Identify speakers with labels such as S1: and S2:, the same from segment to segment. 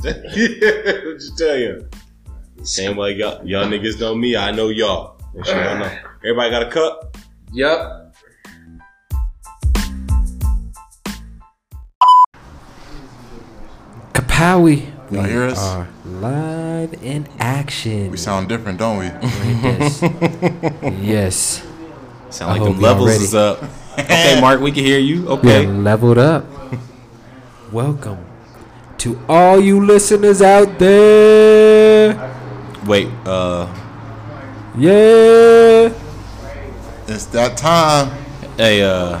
S1: Just tell you. Same way y'all, y'all niggas know me, I know y'all. Make sure y'all know. Everybody got a cup?
S2: Yep.
S3: Kapowie.
S4: Y'all hear us?
S3: are live in action.
S4: We sound different, don't we?
S3: yes. yes.
S1: Sound
S3: I
S1: like
S3: hope
S1: them
S3: y'all
S1: levels
S3: ready.
S1: is up. okay, Mark, we can hear you.
S3: Yeah,
S1: Okay.
S3: leveled up. Welcome to all you listeners out there.
S1: Wait, uh,
S3: Yeah.
S4: It's that time.
S1: hey, uh,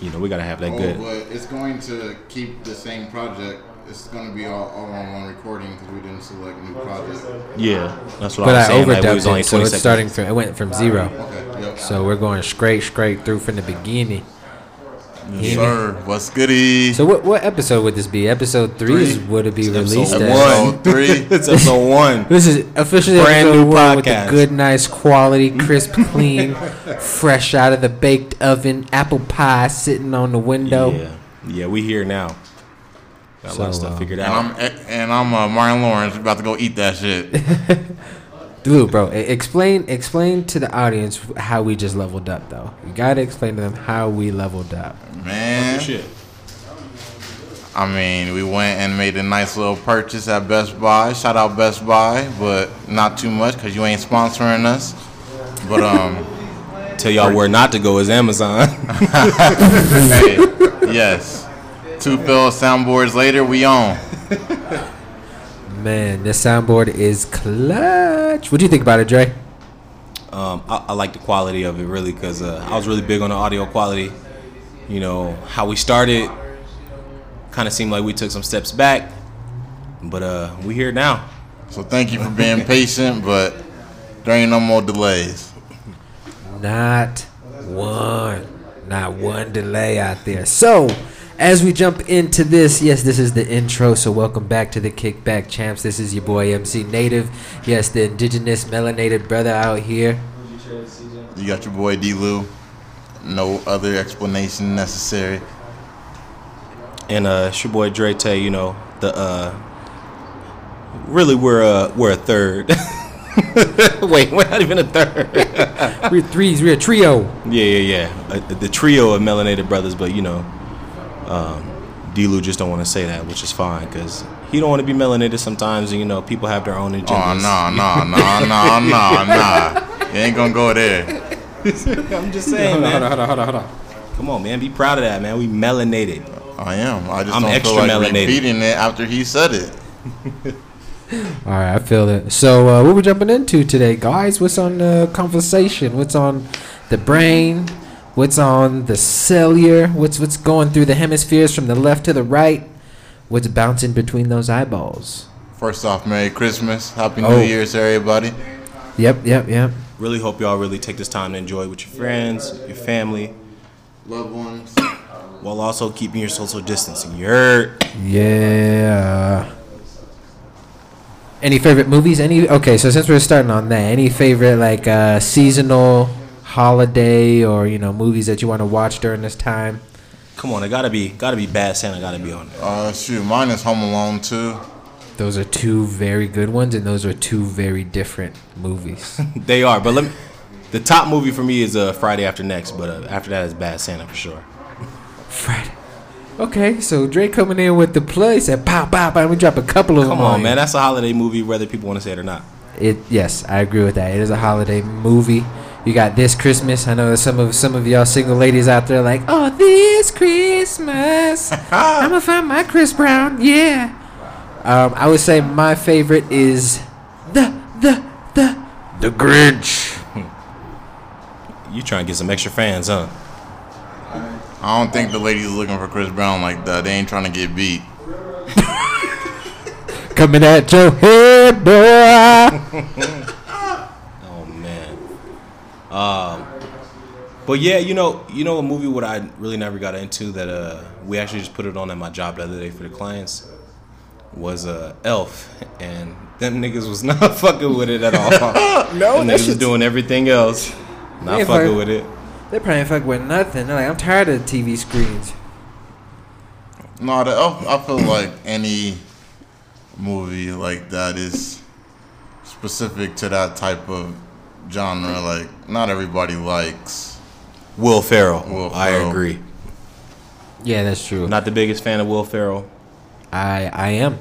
S1: you know, we gotta have that
S4: Oh,
S1: good.
S4: but it's going to keep the same project. It's going to be all, all on one recording because we didn't select new project.
S1: Yeah, that's what
S3: But
S1: I
S3: I
S1: saying. Like, we
S3: overdubbed
S1: was only
S3: it, so it's
S1: seconds.
S3: starting from. It went from zero.
S4: Okay, yep.
S3: So we're going straight, straight through from the beginning.
S4: Yes, sir. What's goody?
S3: So what what episode would this be? Episode three, is
S4: Three.
S3: would it be
S1: It's
S3: released
S1: episode
S3: as?
S1: one.
S4: Episode three.
S1: it's episode one.
S3: This is officially
S1: Brand
S3: episode
S1: new
S3: one with the
S1: podcast.
S3: good, nice quality, crisp, clean, fresh out of the baked oven, apple pie sitting on the window.
S1: Yeah, yeah, we here now. Got a lot of
S3: So,
S1: stuff
S3: uh,
S1: figured
S4: and
S1: out.
S4: I'm and I'm uh, Martin Lawrence about to go eat that shit.
S3: Dude, bro, explain explain to the audience how we just leveled up, though. You gotta explain to them how we leveled up.
S4: Man, I mean, we went and made a nice little purchase at Best Buy. Shout out Best Buy, but not too much because you ain't sponsoring us. But um,
S1: Tell y'all where not to go is Amazon.
S4: hey, yes, two fill soundboards later, we on.
S3: Man, this soundboard is clutch. What do you think about it, Dre?
S1: um, I, I like the quality of it really because uh, I was really big on the audio quality. You know how we started, kind of seemed like we took some steps back, but uh, we here now.
S4: So thank you for being patient, but there ain't no more delays.
S3: Not one. Not one delay out there. So, as we jump into this, yes, this is the intro. So, welcome back to the Kickback Champs. This is your boy MC Native. Yes, the indigenous melanated brother out here.
S4: You got your boy D. Lou. No other explanation necessary.
S1: And uh, it's your boy Dre Tay. You know the uh, really we're a we're a third. Wait, we're not even a third.
S3: We're threes. We're a trio.
S1: Yeah, yeah, yeah. Uh, the trio of melanated brothers, but you know, um, D-Lu just don't want to say that, which is fine because he don't want to be melanated sometimes, and you know, people have their own agendas.
S4: Oh no no no no no no! You ain't gonna go there.
S1: I'm just saying, man.
S3: hold on, hold on, hold on.
S1: Come on, man. Be proud of that, man. We melanated.
S4: I am. I just
S1: I'm
S4: don't
S1: extra
S4: feel like
S1: melanated.
S4: repeating it after he said it.
S3: All right, I feel it. So, uh, what we jumping into today, guys? What's on the conversation? What's on the brain? What's on the cellular? What's what's going through the hemispheres from the left to the right? What's bouncing between those eyeballs?
S4: First off, Merry Christmas, Happy New
S3: Oh.
S4: Year's, everybody.
S3: Yep, yep, yep.
S1: Really hope y'all really take this time to enjoy with your friends, your family,
S4: Loved ones.
S1: while also keeping your social distancing. You heard?
S3: Yeah. Any favorite movies? Any okay? So since we're starting on that, any favorite like uh, seasonal, holiday, or you know movies that you want to watch during this time?
S1: Come on, it gotta be, gotta be bad Santa. Gotta be on there.
S4: Uh, shoot, mine is Home Alone too.
S3: Those are two very good ones, and those are two very different movies.
S1: They are, but let me. The top movie for me is uh, Friday After Next, but uh, after that is Bad Santa for sure.
S3: Friday. Okay, so Drake coming in with the play said pow pow pow. We drop a couple of
S1: Come
S3: them
S1: on,
S3: you.
S1: man. That's a holiday movie, whether people want to say it or not.
S3: It yes, I agree with that. It is a holiday movie. You got this Christmas. I know that some of some of y'all single ladies out there like, oh, this Christmas, I'ma find my Chris Brown. Yeah. Um, I would say my favorite is the the the the Grinch.
S1: You trying to get some extra fans, huh?
S4: I don't think the ladies looking for Chris Brown like that. They ain't trying to get beat.
S3: Coming at your head, boy.
S1: Oh man. Um, but yeah, you know, you know, a movie what I really never got into that uh we actually just put it on at my job the other day for the clients was uh Elf, and them niggas was not fucking with it at all.
S3: No,
S1: them
S3: that
S1: niggas was doing everything else, not
S3: Yeah,
S1: fucking
S3: fuck-
S1: with it.
S3: They probably fuck with nothing. They're like, I'm tired of TV screens.
S4: No, the elf. I feel like any movie like that is specific to that type of genre. Like not everybody likes.
S1: Will Ferrell.
S4: Will
S1: I
S4: Ferrell.
S1: agree.
S3: Yeah, that's true.
S1: Not the biggest fan of Will Ferrell.
S3: I I am.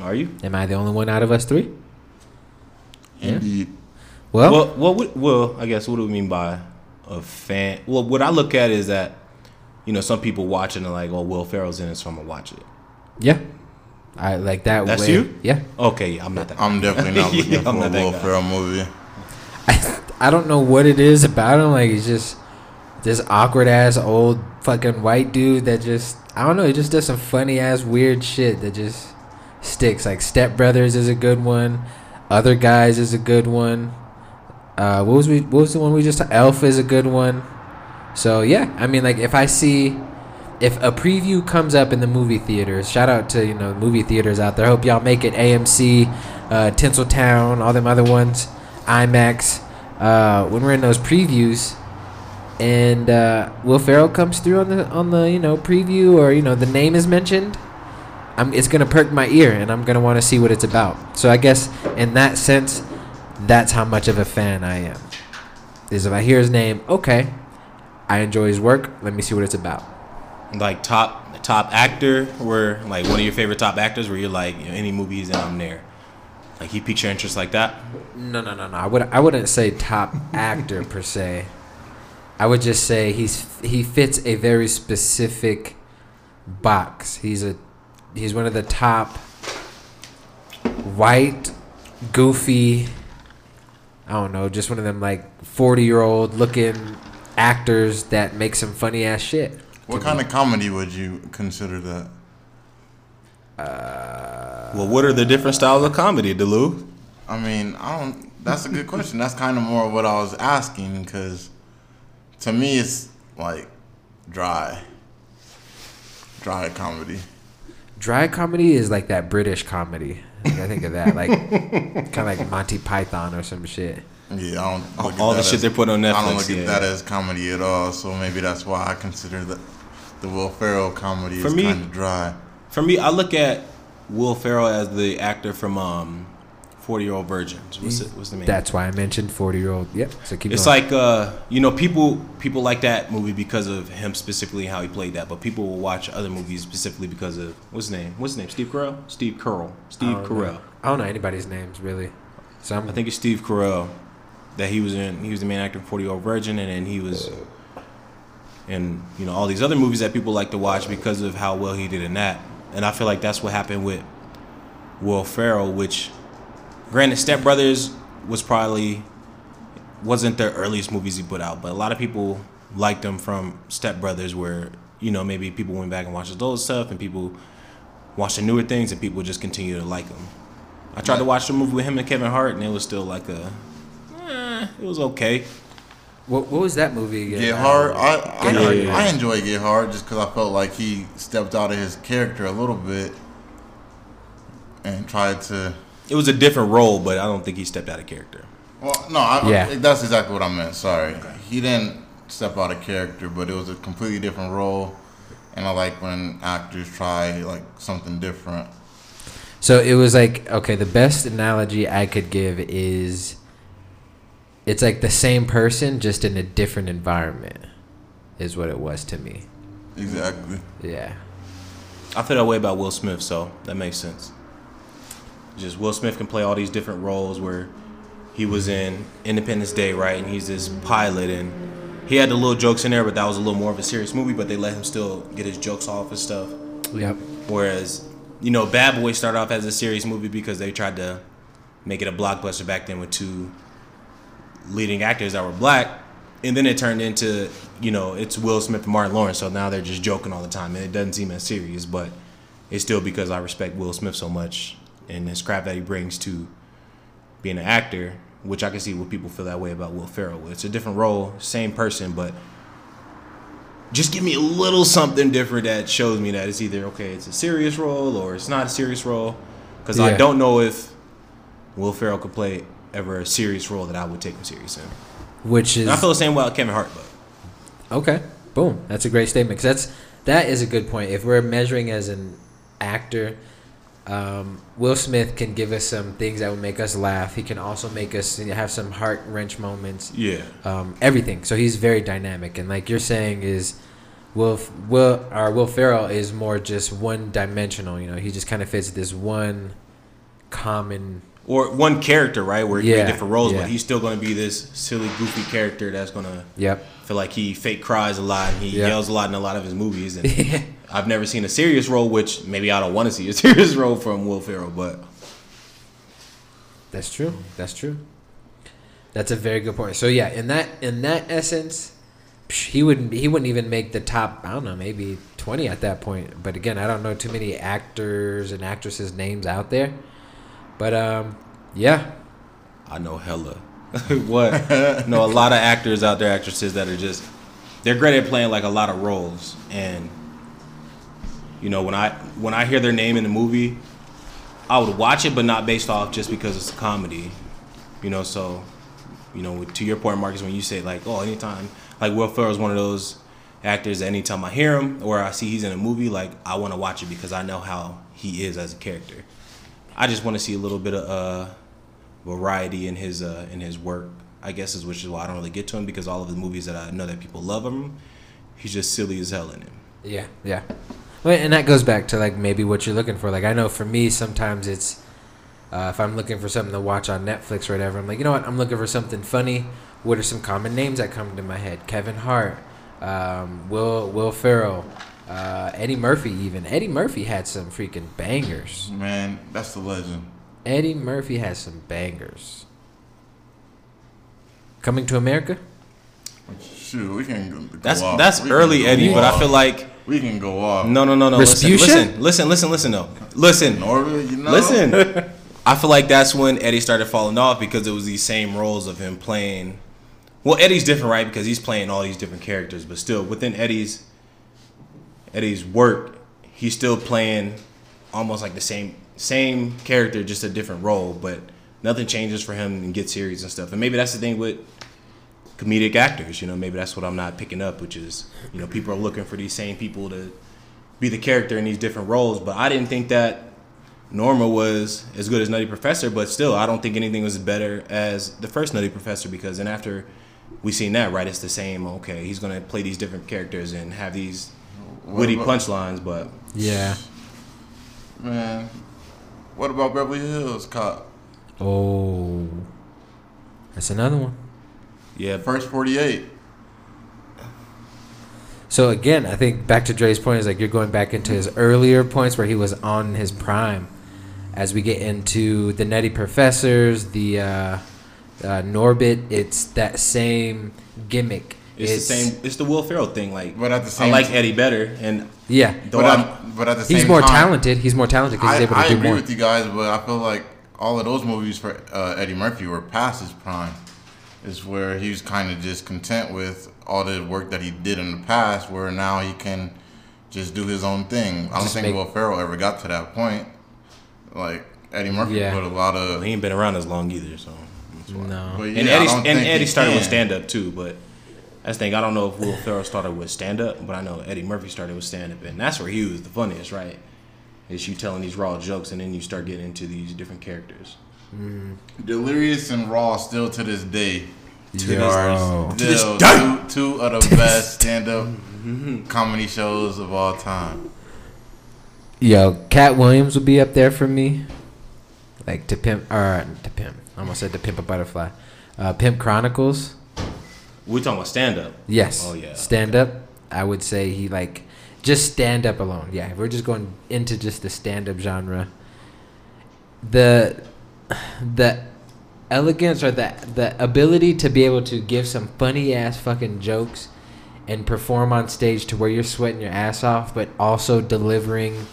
S1: Are you?
S3: Am I the only one out of us three? Yeah.
S4: Indeed.
S3: Well,
S1: Well, well, what, well, I guess what do we mean by a fan? Well, what I look at is that, you know, some people watch it and are like, "Oh, Will Ferrell's in it, so I'm gonna watch it."
S3: yeah. I like that.
S1: That's
S3: way-
S1: you?
S3: Yeah.
S1: Okay, yeah, I'm not that.
S4: I'm definitely not looking
S1: Yeah,
S4: for
S1: I'm
S4: a
S1: not that
S4: Will
S1: guy.
S4: Ferrell movie.
S3: I don't know what it is about him. Like he's just this awkward ass old fucking white dude that just I don't know. He just does some funny ass weird shit that just sticks. Like Step Brothers is a good one. Other guys is a good one. Uh, what was we? What was the one we just? Elf is a good one. So yeah, I mean, like if I see. If a preview comes up in the movie theaters, shout out to you know movie theaters out there. Hope y'all make it AMC, uh, Tinseltown, all them other ones, IMAX. Uh, when we're in those previews, and uh, Will Ferrell comes through on the on the you know preview or you know the name is mentioned, I'm it's gonna perk my ear and I'm gonna want to see what it's about. So I guess in that sense, that's how much of a fan I am. Is if I hear his name, okay, I enjoy his work. Let me see what it's about.
S1: Like top top actor, were like one of your favorite top actors, where you're like, you know, any movies in, I'm there. Like he piques your interest like that.
S3: No, no, no, no. I would I wouldn't say top actor per se. I would just say he's he fits a very specific box. He's a he's one of the top white, goofy. I don't know, just one of them like forty year old looking actors that make some funny ass shit.
S4: What kind of comedy would you consider that?
S1: Uh, well, what are the different styles of comedy, Delu?
S4: I mean, I don't. That's a good question. That's kind of more what I was asking because to me it's like dry, dry comedy.
S3: Dry comedy is like that British comedy. Like, I think of that like kind of like Monty Python or some shit.
S4: Yeah, I don't. Look at
S1: All the
S4: that
S1: shit
S4: as-
S1: they put on Netflix.
S4: I don't
S1: Netflix,
S4: look at that as comedy at all. So maybe that's why I consider the the Will Ferrell comedy
S1: For
S4: is kind of dry.
S1: For me, I look at Will Ferrell as the actor from um, Forty Year Old Virgins. What's it? What's the name?
S3: That's why I mentioned forty year old. Yep. So keep
S1: It's
S3: going.
S1: like uh, you know, people people like that movie because of him specifically how he played that, but people will watch other movies specifically because of what's his name? What's his name? Steve Carell? Steve Carell. Steve
S3: I don't know.
S1: Carell.
S3: I don't know anybody's names really. So I'm
S1: I think it's Steve Carell that he was in. He was the main actor in Forty Year Old Virgin, and then he was in you know all these other movies that people like to watch because of how well he did in that. And I feel like that's what happened with Will Ferrell, which, granted, Step Brothers was probably wasn't the earliest movies he put out, but a lot of people liked them from Step Brothers, where you know maybe people went back and watched his old stuff, and people watched the newer things, and people just continue to like him. I tried to watch the movie with him and Kevin Hart, and it was still like a, eh, it was okay.
S3: what, what was that movie again?
S4: Get Hard. I I,
S3: Get
S4: I,
S1: yeah.
S4: I enjoy Get Hard just because I felt like he stepped out of his character a little bit and tried to.
S1: It was a different role, but I don't think he stepped out of character.
S4: Well, no, I,
S3: Yeah.
S4: that's exactly what I meant. Sorry, he didn't step out of character, but it was a completely different role, and I like when actors try like something different.
S3: So it was like okay. The best analogy I could give is, it's like the same person just in a different environment, is what it was to me.
S4: Exactly.
S3: Yeah.
S1: I feel that way about Will Smith, so that makes sense. Just Will Smith can play all these different roles where he was in Independence Day, right? And he's this pilot, and he had the little jokes in there, but that was a little more of a serious movie. But they let him still get his jokes off and stuff.
S3: Yep.
S1: Whereas, you know, Bad Boys started off as a serious movie because they tried to make it a blockbuster back then with two leading actors that were black. And then it turned into, you know, it's Will Smith and Martin Lawrence. So now they're just joking all the time. And it doesn't seem as serious, but it's still because I respect Will Smith so much and his craft that he brings to being an actor, which I can see what people feel that way about Will Ferrell. It's a different role, same person, but just give me a little something different that shows me that it's either okay, it's a serious role or it's not a serious role. Because I don't know if Will Ferrell could play ever a serious role that I would take him serious in.
S3: Which is
S1: And I feel the same way about Kevin Hart, but
S3: Okay. Boom. That's a great statement. Cause that's that is a good point. If we're measuring as an actor, Um, Will Smith can give us some things that will make us laugh. He can also make us have some heart wrench moments.
S1: Yeah.
S3: Um, everything. So he's very dynamic, and like you're saying, is Will Will or Will Ferrell is more just one dimensional. You know, he just kind of fits this one common.
S1: Or one character, right? Where he
S3: Yeah,
S1: different roles,
S3: yeah.
S1: but he's still going to be this silly, goofy character that's going to
S3: Yep.
S1: feel like he fake cries a lot. And he
S3: Yeah.
S1: yells a lot in a lot of his movies. And I've never seen a serious role, which maybe I don't want to see a serious role from Will Ferrell, but
S3: That's true. That's true. That's a very good point. So yeah, in that in that essence, psh, he wouldn't he wouldn't even make the top. I don't know, maybe twenty at that point. But again, I don't know too many actors and actresses names out there. But um, yeah,
S1: I know hella. what? know a lot of actors out there, actresses that are just they're great at playing like a lot of roles. And you know, when I when I hear their name in the movie, I would watch it, but not based off just because it's a comedy. You know, so you know, to your point, Marcus, when you say like, oh, anytime like Will Ferrell is one of those actors. that Anytime I hear him or I see he's in a movie, like I want to watch it because I know how he is as a character. I just want to see a little bit of uh, variety in his uh, in his work. I guess is which is why I don't really get to him because all of the movies that I know that people love him, he's just silly as hell in him.
S3: yeah, yeah. And that goes back to like maybe what you're looking for. Like I know for me, sometimes it's uh, if I'm looking for something to watch on Netflix or whatever, I'm like, you know what? I'm looking for something funny. What are some common names that come to my head? Kevin Hart, um, Will Will Ferrell, uh, Eddie Murphy. Even Eddie Murphy had some freaking bangers.
S4: Man, that's the legend.
S3: Eddie Murphy has some bangers. Coming to America.
S4: Shoot, we can go
S1: That's
S4: off.
S1: that's
S4: We
S1: early
S4: go
S1: Eddie, but I feel like
S4: we can go off.
S1: no no no no. Listen listen listen listen listen though. Listen
S4: Norville, you know.
S1: listen. I feel like that's when Eddie started falling off because it was these same roles of him playing. Well, Eddie's different, right? Because he's playing all these different characters, but still within Eddie's Eddie's work, he's still playing almost like the same same character, just a different role. But nothing changes for him and get serious and stuff. And maybe that's the thing with comedic actors. You know, maybe that's what I'm not picking up, which is you know people are looking for these same people to be the character in these different roles. But I didn't think that Norbit was as good as Nutty Professor, but still, I don't think anything was better as the first Nutty Professor because then after we seen that, right, it's the same. Okay, he's gonna play these different characters and have these witty punchlines, but
S3: Yeah.
S4: Man, what about Beverly Hills Cop?
S3: Oh, that's another one.
S1: Yeah,
S4: First 48.
S3: So again, I think back to Dre's point is like you're going back into his earlier points where he was on his prime. As we get into the Nutty Professors, the uh, uh, Norbit, it's that same gimmick.
S1: it's, the same. It's the Will Ferrell thing. Like,
S4: But at the
S1: I like Eddie better, and
S3: Yeah,
S4: But
S1: I'm,
S4: at, but at the same time.
S3: he's more
S4: time,
S3: talented. He's more talented because he's able to
S4: I
S3: do
S4: agree
S3: more.
S4: with you guys, but I feel like all of those movies for uh, Eddie Murphy were past his prime. Is where he was kind of just content with all the work that he did in the past, where now he can just do his own thing. I don't
S3: Just
S4: think
S3: make-
S4: Will Ferrell ever got to that point. Like Eddie Murphy
S3: Yeah.
S4: put a lot of.
S1: he ain't been around as long either. So,
S3: no,
S4: but
S1: and
S4: yeah, I
S1: Eddie and Eddie
S4: he
S1: started with stand up too, but that's the thing. I don't know if Will Ferrell started with stand up, but I know Eddie Murphy started with stand up, and that's where he was the funniest, right? Is you telling these raw jokes, and then you start getting into these different characters.
S4: Delirious and Raw still to this day.
S3: Yo.
S4: are
S1: To this
S4: still
S1: day.
S4: two, two of the best stand-up comedy shows of all time.
S3: Yo, Katt Williams will be up there for me. Like to pimp or to pimp. I almost said to pimp a butterfly. Uh, pimp Chronicles.
S1: We talking about stand up.
S3: Yes.
S1: Oh, yeah.
S3: Stand up. I would say he like just stand up alone. Yeah, if we're just going into just the stand up genre. The the elegance or the the ability to be able to give some funny ass fucking jokes and perform on stage to where you're sweating your ass off, but also delivering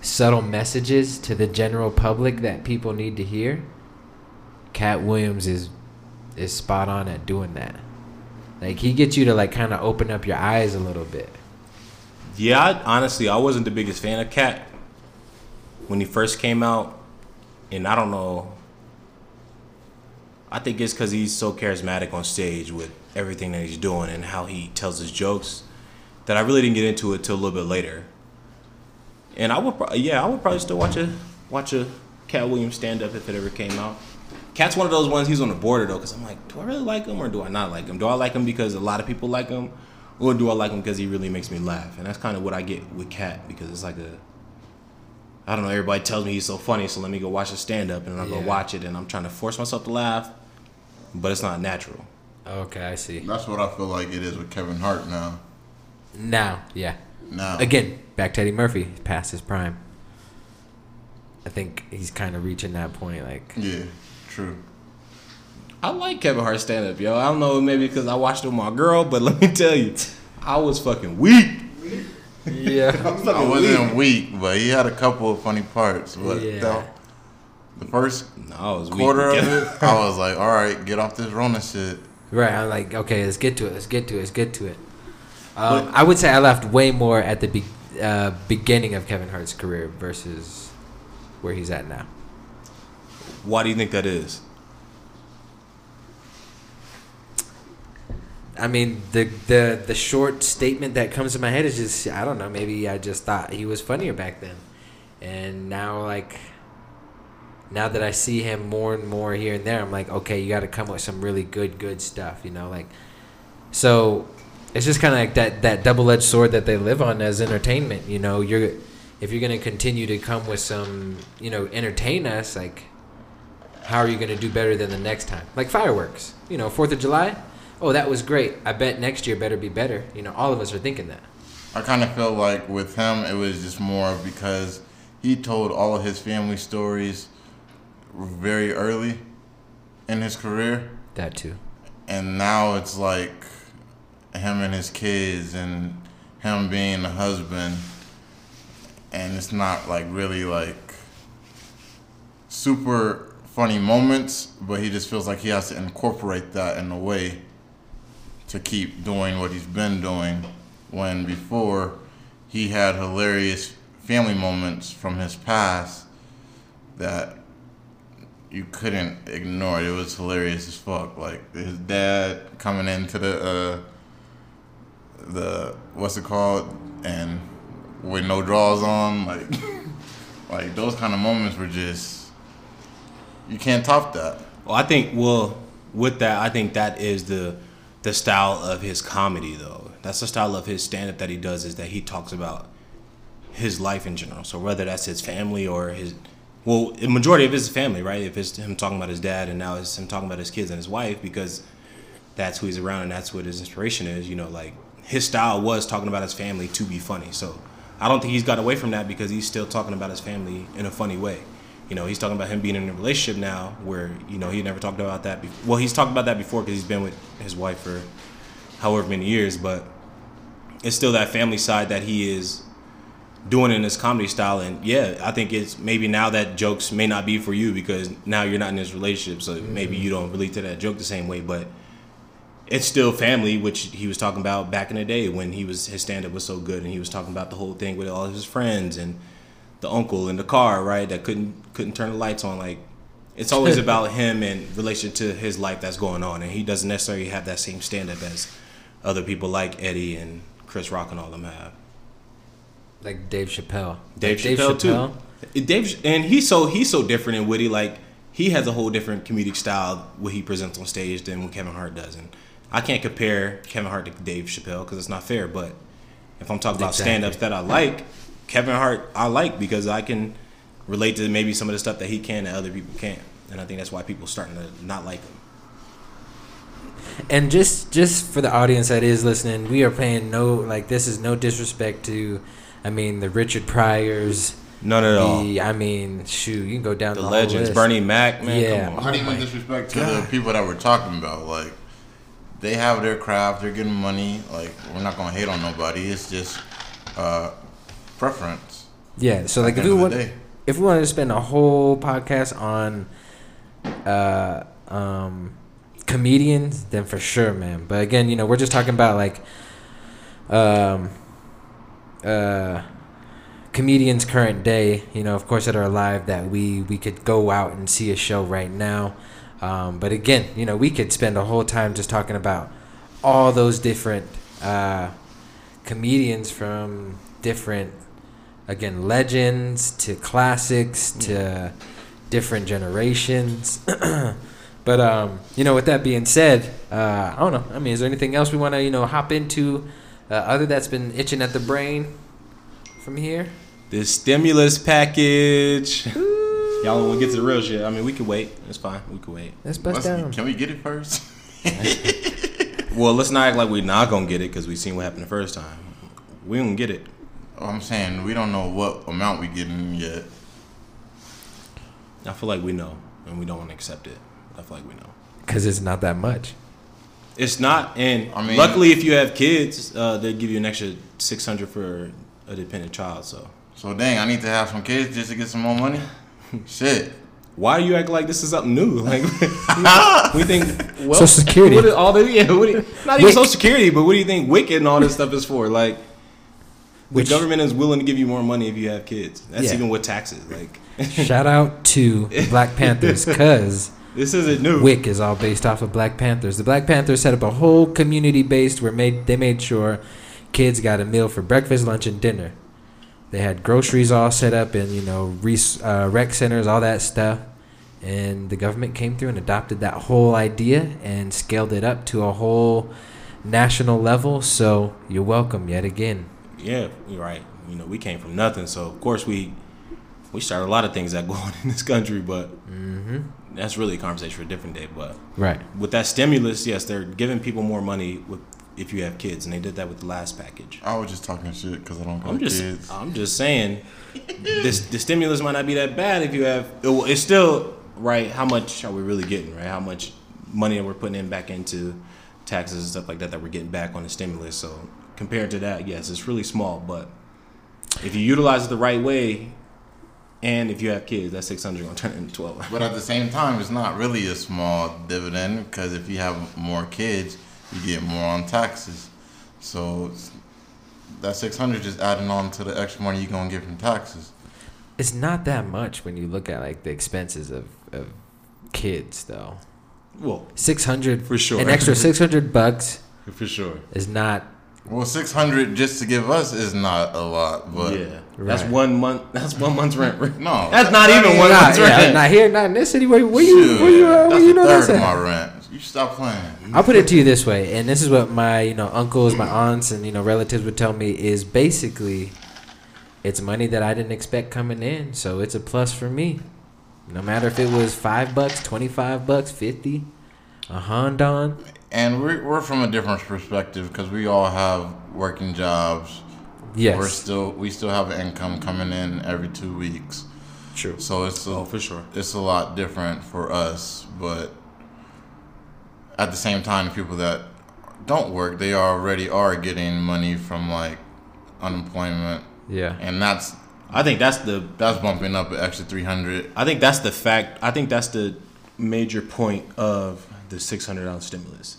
S3: subtle messages to the general public that people need to hear. Katt Williams is is spot on at doing that. Like he gets you to like kind of open up your eyes a little bit.
S1: Yeah, I, honestly, I wasn't the biggest fan of Cat when he first came out, and I don't know. I think it's because he's so charismatic on stage with everything that he's doing and how he tells his jokes that I really didn't get into it till a little bit later. And I would, yeah, I would probably still watch a watch a Katt Williams stand up if it ever came out. Katt's one of those ones. He's on the border though, because I'm like, do I really like him or do I not like him? Do I like him because a lot of people like him, or do I like him because he really makes me laugh? And that's kind of what I get with Cat because it's like a, I don't know. Everybody tells me he's so funny, so let me go watch a stand up, and I go
S3: Yeah.
S1: watch it, and I'm trying to force myself to laugh, but it's not natural.
S3: Okay, I see.
S4: That's what I feel like it is with Kevin Hart now.
S3: Now, yeah.
S4: Now,
S3: Again, back to Eddie Murphy, past his prime. I think he's kind of reaching that point. Like,
S4: yeah, true.
S1: I like Kevin Hart stand up, yo. I don't know, maybe because I watched it with my girl, but let me tell you, I was fucking weak.
S3: Yeah,
S4: I wasn't weak, but he had a couple of funny parts. But
S3: Yeah.
S4: the, the first
S1: No, I was weak.
S4: quarter of it, I was like, all right, get off this Rona shit.
S3: right. I'm like, okay, let's get to it. Let's get to it. Let's get to it. Um, I would say I laughed way more at the be- uh, beginning of Kevin Hart's career versus where he's at now.
S1: Why do you think that is?
S3: I mean, the the the short statement that comes to my head is just I don't know. Maybe I just thought he was funnier back then, and now like now that I see him more and more here and there, I'm like, okay, you got to come with some really good good stuff, you know, like so. It's just kind of like that that double edged sword that they live on as entertainment. You know, you're if you're gonna continue to come with some, you know, entertain us, like how are you going to do better than the next time? Like fireworks, you know, Fourth of July. Oh, that was great. I bet next year better be better. You know, all of us are thinking that.
S4: I kind of feel like with him, it was just more because he told all of his family stories very early in his career.
S3: That too.
S4: and now it's like him and his kids and him being a husband and it's not like really like super funny moments but he just feels like he has to incorporate that in a way to keep doing what he's been doing when before he had hilarious family moments from his past that you couldn't ignore it. It was hilarious as fuck. Like his dad coming into the uh, the what's it called and with no draws on, like like those kind of moments were just you can't top that.
S1: Well, I think well with that, I think that is the the style of his comedy though. That's the style of his stand up that he does is that he talks about his life in general. So whether that's his family or his well, the majority of his family, right? If it's him talking about his dad and now it's him talking about his kids and his wife because that's who he's around and that's what his inspiration is, you know, like his style was talking about his family to be funny. So I don't think he's got away from that because he's still talking about his family in a funny way. You know, he's talking about him being in a relationship now where, you know, he never talked about that. Be- well, he's talked about that before because he's been with his wife for however many years, but it's still that family side that he is doing in his comedy style. And yeah, I think it's maybe now that jokes may not be for you because now you're not in this relationship. So mm-hmm. maybe you don't relate to that joke the same way, but it's still family, which he was talking about back in the day when he was his stand up was so good, and he was talking about the whole thing with all his friends and the uncle in the car, right? That couldn't couldn't turn the lights on. Like it's always about him in relation to his life that's going on, and he doesn't necessarily have that same stand up as other people like Eddie and Chris Rock and all them have.
S3: Like Dave Chappelle.
S1: Dave,
S3: Like
S1: Chappelle, too. Dave and he's so he's so different and witty. Like he has a whole different comedic style what he presents on stage than what Kevin Hart does. And I can't compare Kevin Hart to Dave Chappelle because it's not fair. But if I'm talking about
S3: Exactly.
S1: stand-ups that I like, Kevin Hart I like because I can relate to maybe some of the stuff that he can that other people can't. And I think that's why people starting to not like him.
S3: And just just for the audience that is listening, we are paying no like this is no disrespect to, I mean the Richard Pryors.
S1: None at all.
S3: I mean, shoot, you can go down
S1: The
S3: the, whole
S1: legends,
S3: list.
S1: Bernie Mac, man.
S3: Yeah.
S1: Come on.
S4: Not even disrespect to the people that we're talking about. Like they have their craft, they're getting money. Like we're not gonna hate on nobody. It's just uh, preference.
S3: Yeah, so like if we want if we wanted to spend a whole podcast on uh um comedians, then for sure, man. But again, you know, we're just talking about like um uh comedians current day, you know, of course that are alive that we we could go out and see a show right now. Um, but again, you know, we could spend a whole time just talking about all those different uh, comedians from different again legends to classics to different generations. but um, you know, with that being said, uh, I don't know. I mean, is there anything else we want to you know hop into uh, other that's been itching at the brain from here?
S1: This stimulus package. Y'all want to get to the real shit? I mean, we can wait. It's fine. We can wait.
S3: Let's bust down.
S4: Can we get it first?
S1: Well, let's not act like we're not gonna get it because we seen what happened the first time. We gonna get it.
S4: I'm saying we don't know what amount we getting yet.
S1: I feel like we know, and we don't want to accept it. I feel like we know.
S3: Because it's not that much.
S1: It's not, and
S4: I mean-
S1: luckily, if you have kids, uh, they give you an extra six hundred for a dependent child. So
S4: So dang, I need to have some kids just to get some more money. Shit.
S1: why do you act like this is something new? Like we think well,
S3: Social Security.
S1: What is all the yeah, what do you, not even
S3: WIC.
S1: Social Security, but what do you think Wicked and all this stuff is for? Like the
S3: Which-
S1: government is willing to give you more money if you have kids. That's
S3: Yeah.
S1: even with taxes. Like
S3: Shout out to Black Panthers because
S1: this isn't new.
S3: WIC is all based off of Black Panthers. The Black Panthers set up a whole community based where made they made sure kids got a meal for breakfast, lunch, and dinner. They had groceries all set up in you know res, uh, rec centers, all that stuff, and the government came through and adopted that whole idea and scaled it up to a whole national level. So you're welcome yet again.
S1: Yeah, you're right. You know, we came from nothing, so of course we we started a lot of things that go on in this country, but mm-hmm. that's really a conversation for a different day. But
S3: Right.
S1: with that stimulus, yes, they're giving people more money with if you have kids, and they did that with the last package.
S4: I was just talking shit because I don't
S1: I'm just
S4: kids.
S1: I'm just saying, this the stimulus might not be that bad if you have. it It's still right. How much are we really getting? Right? How much money are we putting in back into taxes and stuff like that that we're getting back on the stimulus? So compared to that, yes, it's really small. But if you utilize it the right way, and if you have kids, that six hundred gonna turn into twelve.
S4: But at the same time, it's not really a small dividend because if you have more kids, you get more on taxes. So that six hundred just adding on to the extra money you're gonna get from taxes.
S3: It's not that much when you look at like the expenses of, of kids though.
S1: Well,
S3: Six hundred
S1: For sure.
S3: An extra six hundred bucks
S1: for sure.
S3: is not
S4: Well, six hundred just to give us is not a lot, but
S1: yeah, that's one month. That's one month's rent.
S4: no,
S1: That's not even one
S3: not,
S1: month's
S3: yeah,
S1: rent.
S3: not here, not in this city. Where, where you
S4: Shoot,
S3: where you uh, where
S4: that's
S3: you
S4: a
S3: know
S4: third
S3: that's
S4: of
S3: at?
S4: my rent. You stop playing.
S3: I'll put it to you this way, and this is what my you know uncles, my aunts, and you know relatives would tell me is basically, it's money that I didn't expect coming in, so it's a plus for me. No matter if it was five bucks, twenty five bucks, fifty, a Honda.
S4: And we're we're from a different perspective because we all have working jobs.
S3: Yes,
S4: We're still we still have income coming in every two weeks.
S3: true.
S4: So it's a,
S1: Oh, for sure.
S4: it's a lot different for us, but at the same time, the people that don't work, they already are getting money from like unemployment,
S3: Yeah,
S4: and that's
S1: I think that's the
S4: that's bumping up an extra three hundred.
S1: I think that's the fact. I think that's the major point of the six hundred dollars stimulus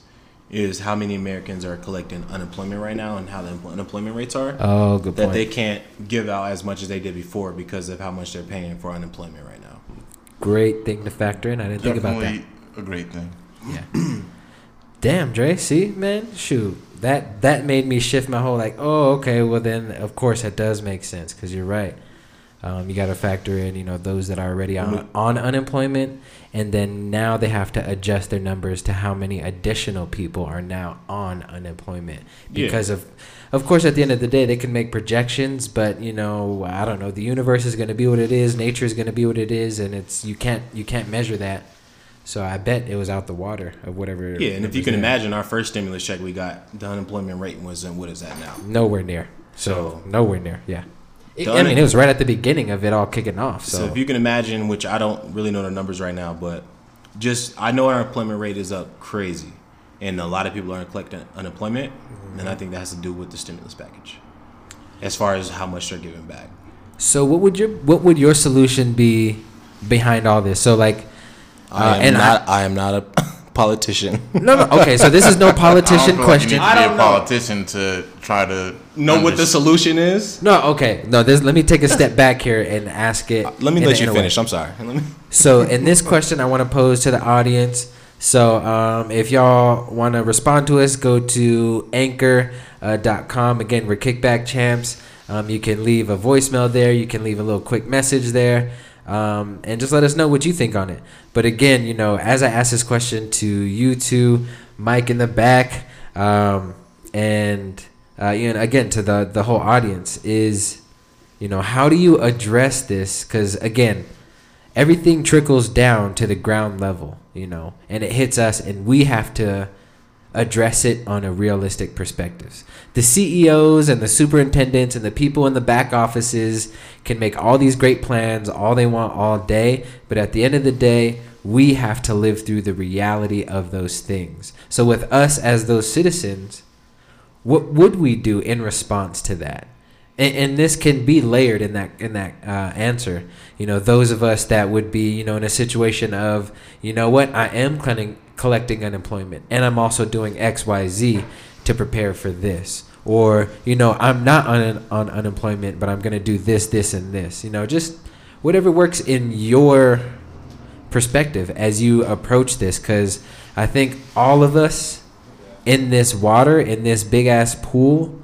S1: is how many Americans are collecting unemployment right now and how the unemployment rates are.
S3: Oh, good
S1: that
S3: point.
S1: they can't give out as much as they did before because of how much they're paying for unemployment right now.
S3: Great thing to factor in. I didn't think about that.
S4: Definitely a great thing.
S3: Yeah. Damn, Dre. See, man, shoot. That that made me shift my whole like. Oh, okay. Well, then of course that does make sense because you're right. Um, you got to factor in, you know, those that are already on, on unemployment, and then now they have to adjust their numbers to how many additional people are now on unemployment
S1: Yeah.
S3: because of, of course, at the end of the day, they can make projections, but you know, I don't know. The universe is going to be what it is. Nature is going to be what it is, and it's you can't you can't measure that. So I bet it was out the water of whatever.
S1: Yeah, and if you can
S3: there.
S1: imagine, our first stimulus check we got, the unemployment rate was in what is that now?
S3: nowhere near. So,
S1: So-
S3: nowhere near. Yeah. It- I mean, it was right at the beginning of it all kicking off.
S1: So,
S3: So,
S1: if you can imagine, which I don't really know the numbers right now, but just I know our unemployment rate is up crazy, and a lot of people are collecting unemployment, and I think that has to do with the stimulus package, as far as how much they're giving back.
S3: so what would your what would your solution be behind all this? So like, uh,
S1: I am
S3: and
S1: not. I, am not a politician.
S3: no, no, okay. So this is no
S4: I don't
S3: politician
S4: feel like
S3: question.
S4: you need
S1: I
S4: be
S1: don't
S4: a
S1: know.
S4: politician to try to
S1: know what the solution is?
S3: No, okay. No, this, let me take a step back here and ask it.
S1: Let me let
S3: a-
S1: you
S3: in way.
S1: finish. I'm sorry. Let me-
S3: So, in this question, I want to pose to the audience. So, um, if y'all want to respond to us, go to anchor.com. Again, we're Kickback Champs. Um, you can leave a voicemail there. You can leave a little quick message there. Um, and just let us know what you think on it. But again, you know, as I ask this question to you two, Mike in the back, um, and uh, you know, again to the the whole audience is, you know, how do you address this? Because again, everything trickles down to the ground level, you know, and it hits us, and we have to address it on a realistic perspective. The CEOs and the superintendents and the people in the back offices can make all these great plans all they want all day, but at the end of the day, we have to live through the reality of those things. So with us as those citizens, what would we do in response to that? And, and this can be layered in that in that uh, answer. You know, those of us that would be, you know, in a situation of, you know what, I am collecting collecting unemployment, and I'm also doing X, Y, Z to prepare for this. Or, you know, I'm not on on unemployment, but I'm gonna do this, this, and this. You know, just whatever works in your perspective as you approach this, because I think all of us in this water, in this big ass pool,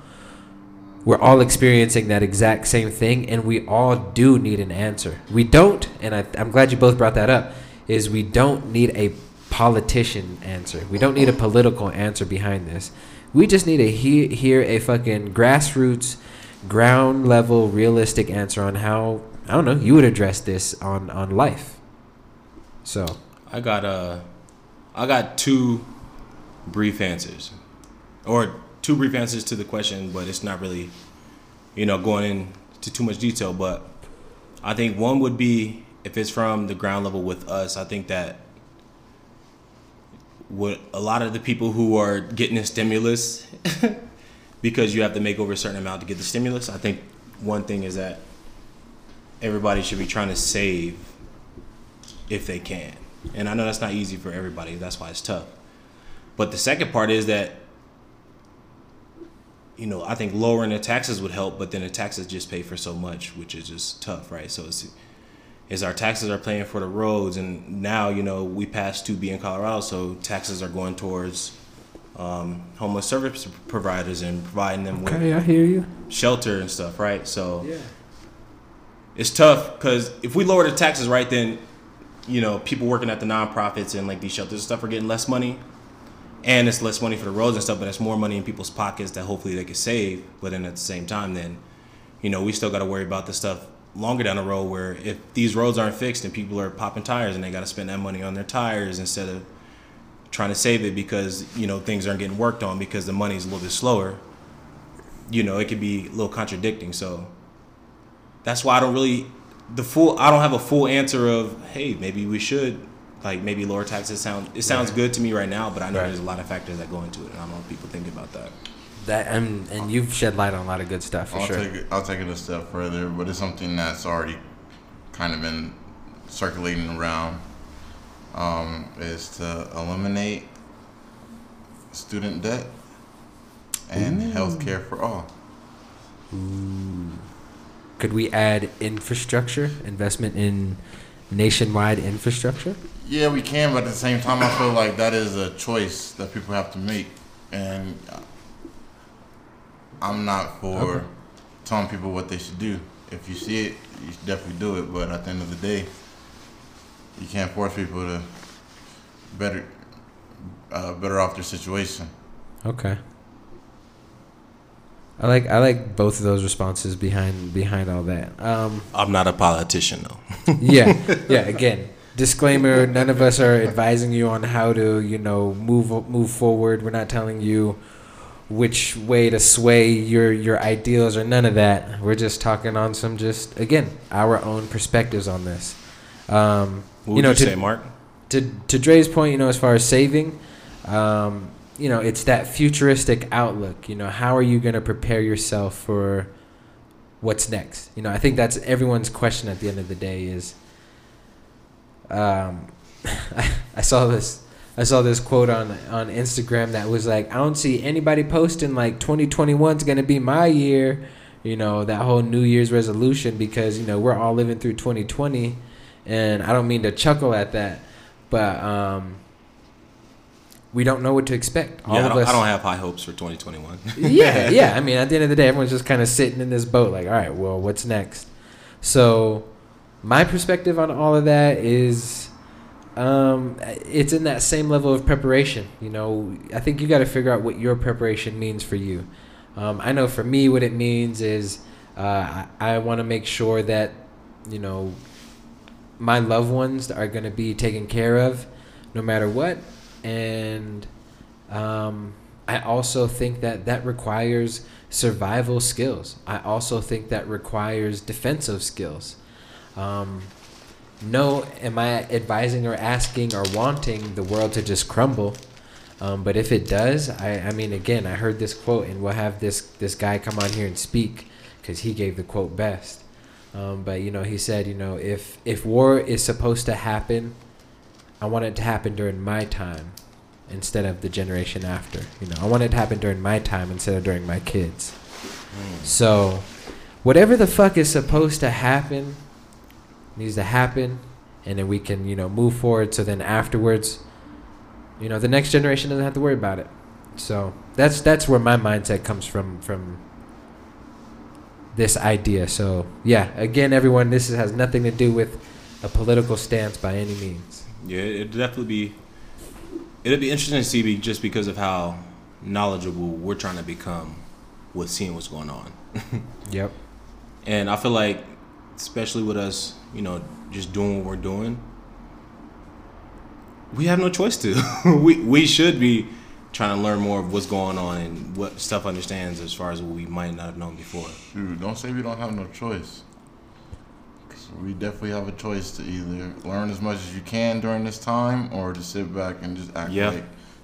S3: we're all experiencing that exact same thing, and we all do need an answer. We don't, and I, I'm glad you both brought that up, is we don't need a politician answer. We don't need a political answer behind this. We just need to hear, hear a fucking grassroots, ground level, realistic answer on how I don't know you would address this on on life. So
S1: I got uh, I got two brief answers, or two brief answers to the question, but it's not really, you know, going into too much detail. But I think one would be if it's from the ground level with us. I think that what a lot of the people who are getting a stimulus because you have to make over a certain amount to get the stimulus. I think one thing is that everybody should be trying to save if they can. And I know that's not easy for everybody. That's why it's tough. But the second part is that you know, I think lowering the taxes would help, but then the taxes just pay for so much, which is just tough, right? So it's is our taxes are paying for the roads, and now you know we passed 2B in Colorado, so taxes are going towards um, homeless service providers and providing them
S3: okay, with I hear you.
S1: shelter and stuff, right? So yeah. it's tough because if we lower the taxes, right, then you know people working at the nonprofits and like these shelters and stuff are getting less money, and it's less money for the roads and stuff, but it's more money in people's pockets that hopefully they can save. But then at the same time, then you know we still got to worry about the stuff longer down the road where if these roads aren't fixed and people are popping tires and they got to spend that money on their tires instead of trying to save it because you know things aren't getting worked on because the money's a little bit slower you know it could be a little contradicting so that's why i don't really the full i don't have a full answer of hey maybe we should like maybe lower taxes sound it sounds right. good to me right now but i know right. there's a lot of factors that go into it and i don't know what people think about that
S3: that and and you've shed light on a lot of good stuff for
S4: I'll
S3: sure.
S4: Take it, I'll take it a step further, but it's something that's already kind of been circulating around. Um, is to eliminate student debt and health care for all.
S3: Ooh. Could we add infrastructure, investment in nationwide infrastructure?
S4: Yeah, we can, but at the same time, I feel like that is a choice that people have to make. And I'm not for okay. telling people what they should do. If you see it, you should definitely do it. But at the end of the day, you can't force people to better uh, better off their situation.
S3: Okay. I like I like both of those responses behind behind all that. Um,
S1: I'm not a politician though.
S3: yeah, yeah. Again, disclaimer: none of us are advising you on how to you know move move forward. We're not telling you which way to sway your your ideals or none of that. We're just talking on some just again our own perspectives on this. Um,
S1: what you know, you to, say, Mark?
S3: To to Dre's point, you know, as far as saving, um, you know, it's that futuristic outlook. You know, how are you going to prepare yourself for what's next? You know, I think that's everyone's question at the end of the day. Is um, I saw this I saw this quote on on Instagram that was like, I don't see anybody posting like 2021 is gonna be my year. You know that whole New Year's resolution because you know we're all living through 2020, and I don't mean to chuckle at that, but um, we don't know what to expect. All
S1: yeah, I don't,
S3: us.
S1: I don't have high hopes for 2021.
S3: yeah, yeah. I mean, at the end of the day, everyone's just kind of sitting in this boat, like, all right, well, what's next? So, my perspective on all of that is, um, it's in that same level of preparation. You know, I think you got to figure out what your preparation means for you. Um, I know for me, what it means is, uh, I, I want to make sure that, you know, my loved ones are going to be taken care of, no matter what, and um, I also think that that requires survival skills. I also think that requires defensive skills. Um, no, am I advising or asking or wanting the world to just crumble? Um, but if it does, I, I mean, again, I heard this quote, and we'll have this this guy come on here and speak because he gave the quote best. Um, but you know, he said, you know, if if war is supposed to happen, I want it to happen during my time instead of the generation after. You know, I want it to happen during my time instead of during my kids. So, whatever the fuck is supposed to happen needs to happen, and then we can, you know, move forward. So then afterwards, you know, the next generation doesn't have to worry about it. So that's that's where my mindset comes from from this idea. So yeah, again, everyone, this has nothing to do with a political stance by any means.
S1: Yeah, it'd definitely be. It'd be interesting to see be just because of how knowledgeable we're trying to become with seeing what's going on.
S3: Yep.
S1: And I feel like, especially with us, you know, just doing what we're doing, we have no choice to. we we should be trying to learn more of what's going on and what stuff understands as far as what we might not have known before.
S4: Dude, don't say we don't have no choice. we definitely have a choice to either learn as much as you can during this time or to sit back and just act
S1: Yeah.
S4: like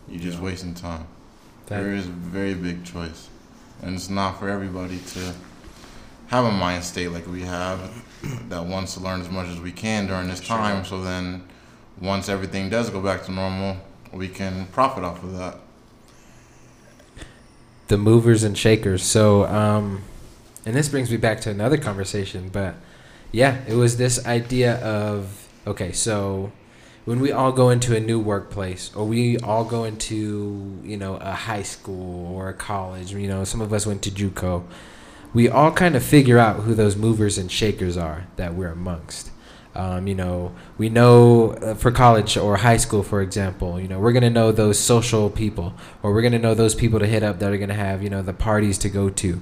S4: you're just
S1: Yeah.
S4: wasting time.
S3: That-
S4: there is a very big choice. And it's not for everybody to have a mind state like we have that wants to learn as much as we can during this time so then once everything does go back to normal, we can profit off of that.
S3: the movers and shakers. So, um, and this brings me back to another conversation, but yeah, it was this idea of okay, so when we all go into a new workplace or we all go into, you know, a high school or a college, you know, some of us went to JUCO, we all kind of figure out who those movers and shakers are that we're amongst. Um, you know, we know uh, for college or high school, for example, you know, we're gonna know those social people, or we're gonna know those people to hit up that are gonna have, you know, the parties to go to,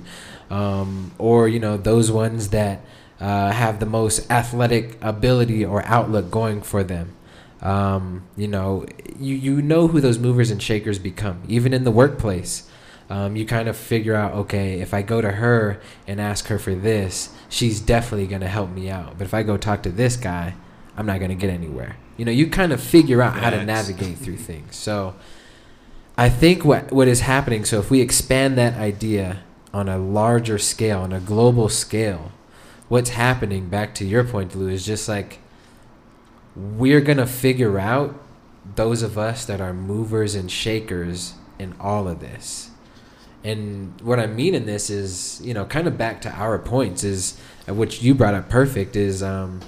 S3: um, or you know, those ones that uh, have the most athletic ability or outlook going for them. Um, you know, you you know who those movers and shakers become, even in the workplace. Um, you kind of figure out, okay, if I go to her and ask her for this, she's definitely gonna help me out. But if I go talk to this guy, I'm not gonna get anywhere. You know, you kind of figure out how to navigate through things. So, I think what what is happening. So if we expand that idea on a larger scale, on a global scale, what's happening? Back to your point, Lou, is just like we're gonna figure out those of us that are movers and shakers in all of this. And what I mean in this is, you know, kind of back to our points is, uh, which you brought up perfect, is um,